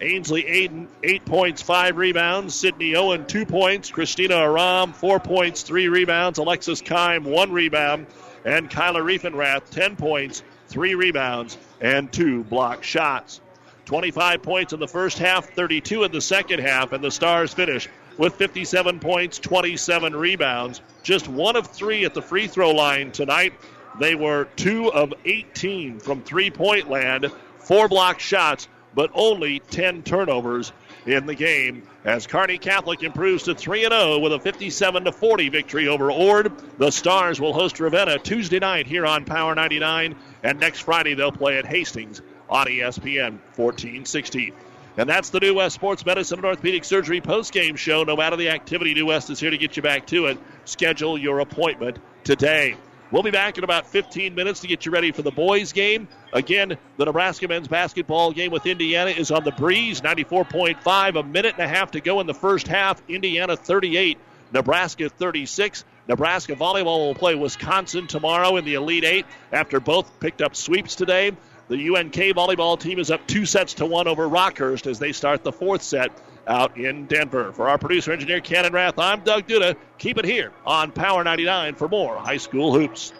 B: Ainsley Aiden, eight points, five rebounds. Sydney Owen, two points. Christina Aram, four points, three rebounds. Alexis Kime, one rebound. And Kyla Riefenrath, 10 points, three rebounds, and two block shots. 25 points in the first half, 32 in the second half, and the Stars finish with 57 points, 27 rebounds. Just one of three at the free throw line tonight. They were two of 18 from three point land, four block shots, but only 10 turnovers in the game as Kearney Catholic improves to 3 0 with a 57 40 victory over Ord. The Stars will host Ravenna Tuesday night here on Power 99, and next Friday they'll play at Hastings on ESPN 1460. And that's the New West Sports Medicine and Orthopedic Surgery post-game show. No matter the activity, New West is here to get you back to it. Schedule your appointment today. We'll be back in about 15 minutes to get you ready for the boys' game. Again, the Nebraska men's basketball game with Indiana is on the breeze, 94.5. A minute and a half to go in the first half. Indiana 38, Nebraska 36. Nebraska volleyball will play Wisconsin tomorrow in the Elite Eight after both picked up sweeps today. The UNK volleyball team is up two sets to one over Rockhurst as they start the fourth set out in Denver. For our producer engineer Cannon Rath, I'm Doug Duda. Keep it here on Power 99 for more high school hoops.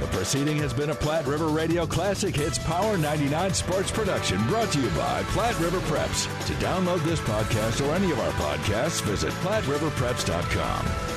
R: The proceeding has been a Platte River Radio Classic Hits Power 99 sports production brought to you by Platte River Preps. To download this podcast or any of our podcasts, visit PlatteRiverPreps.com.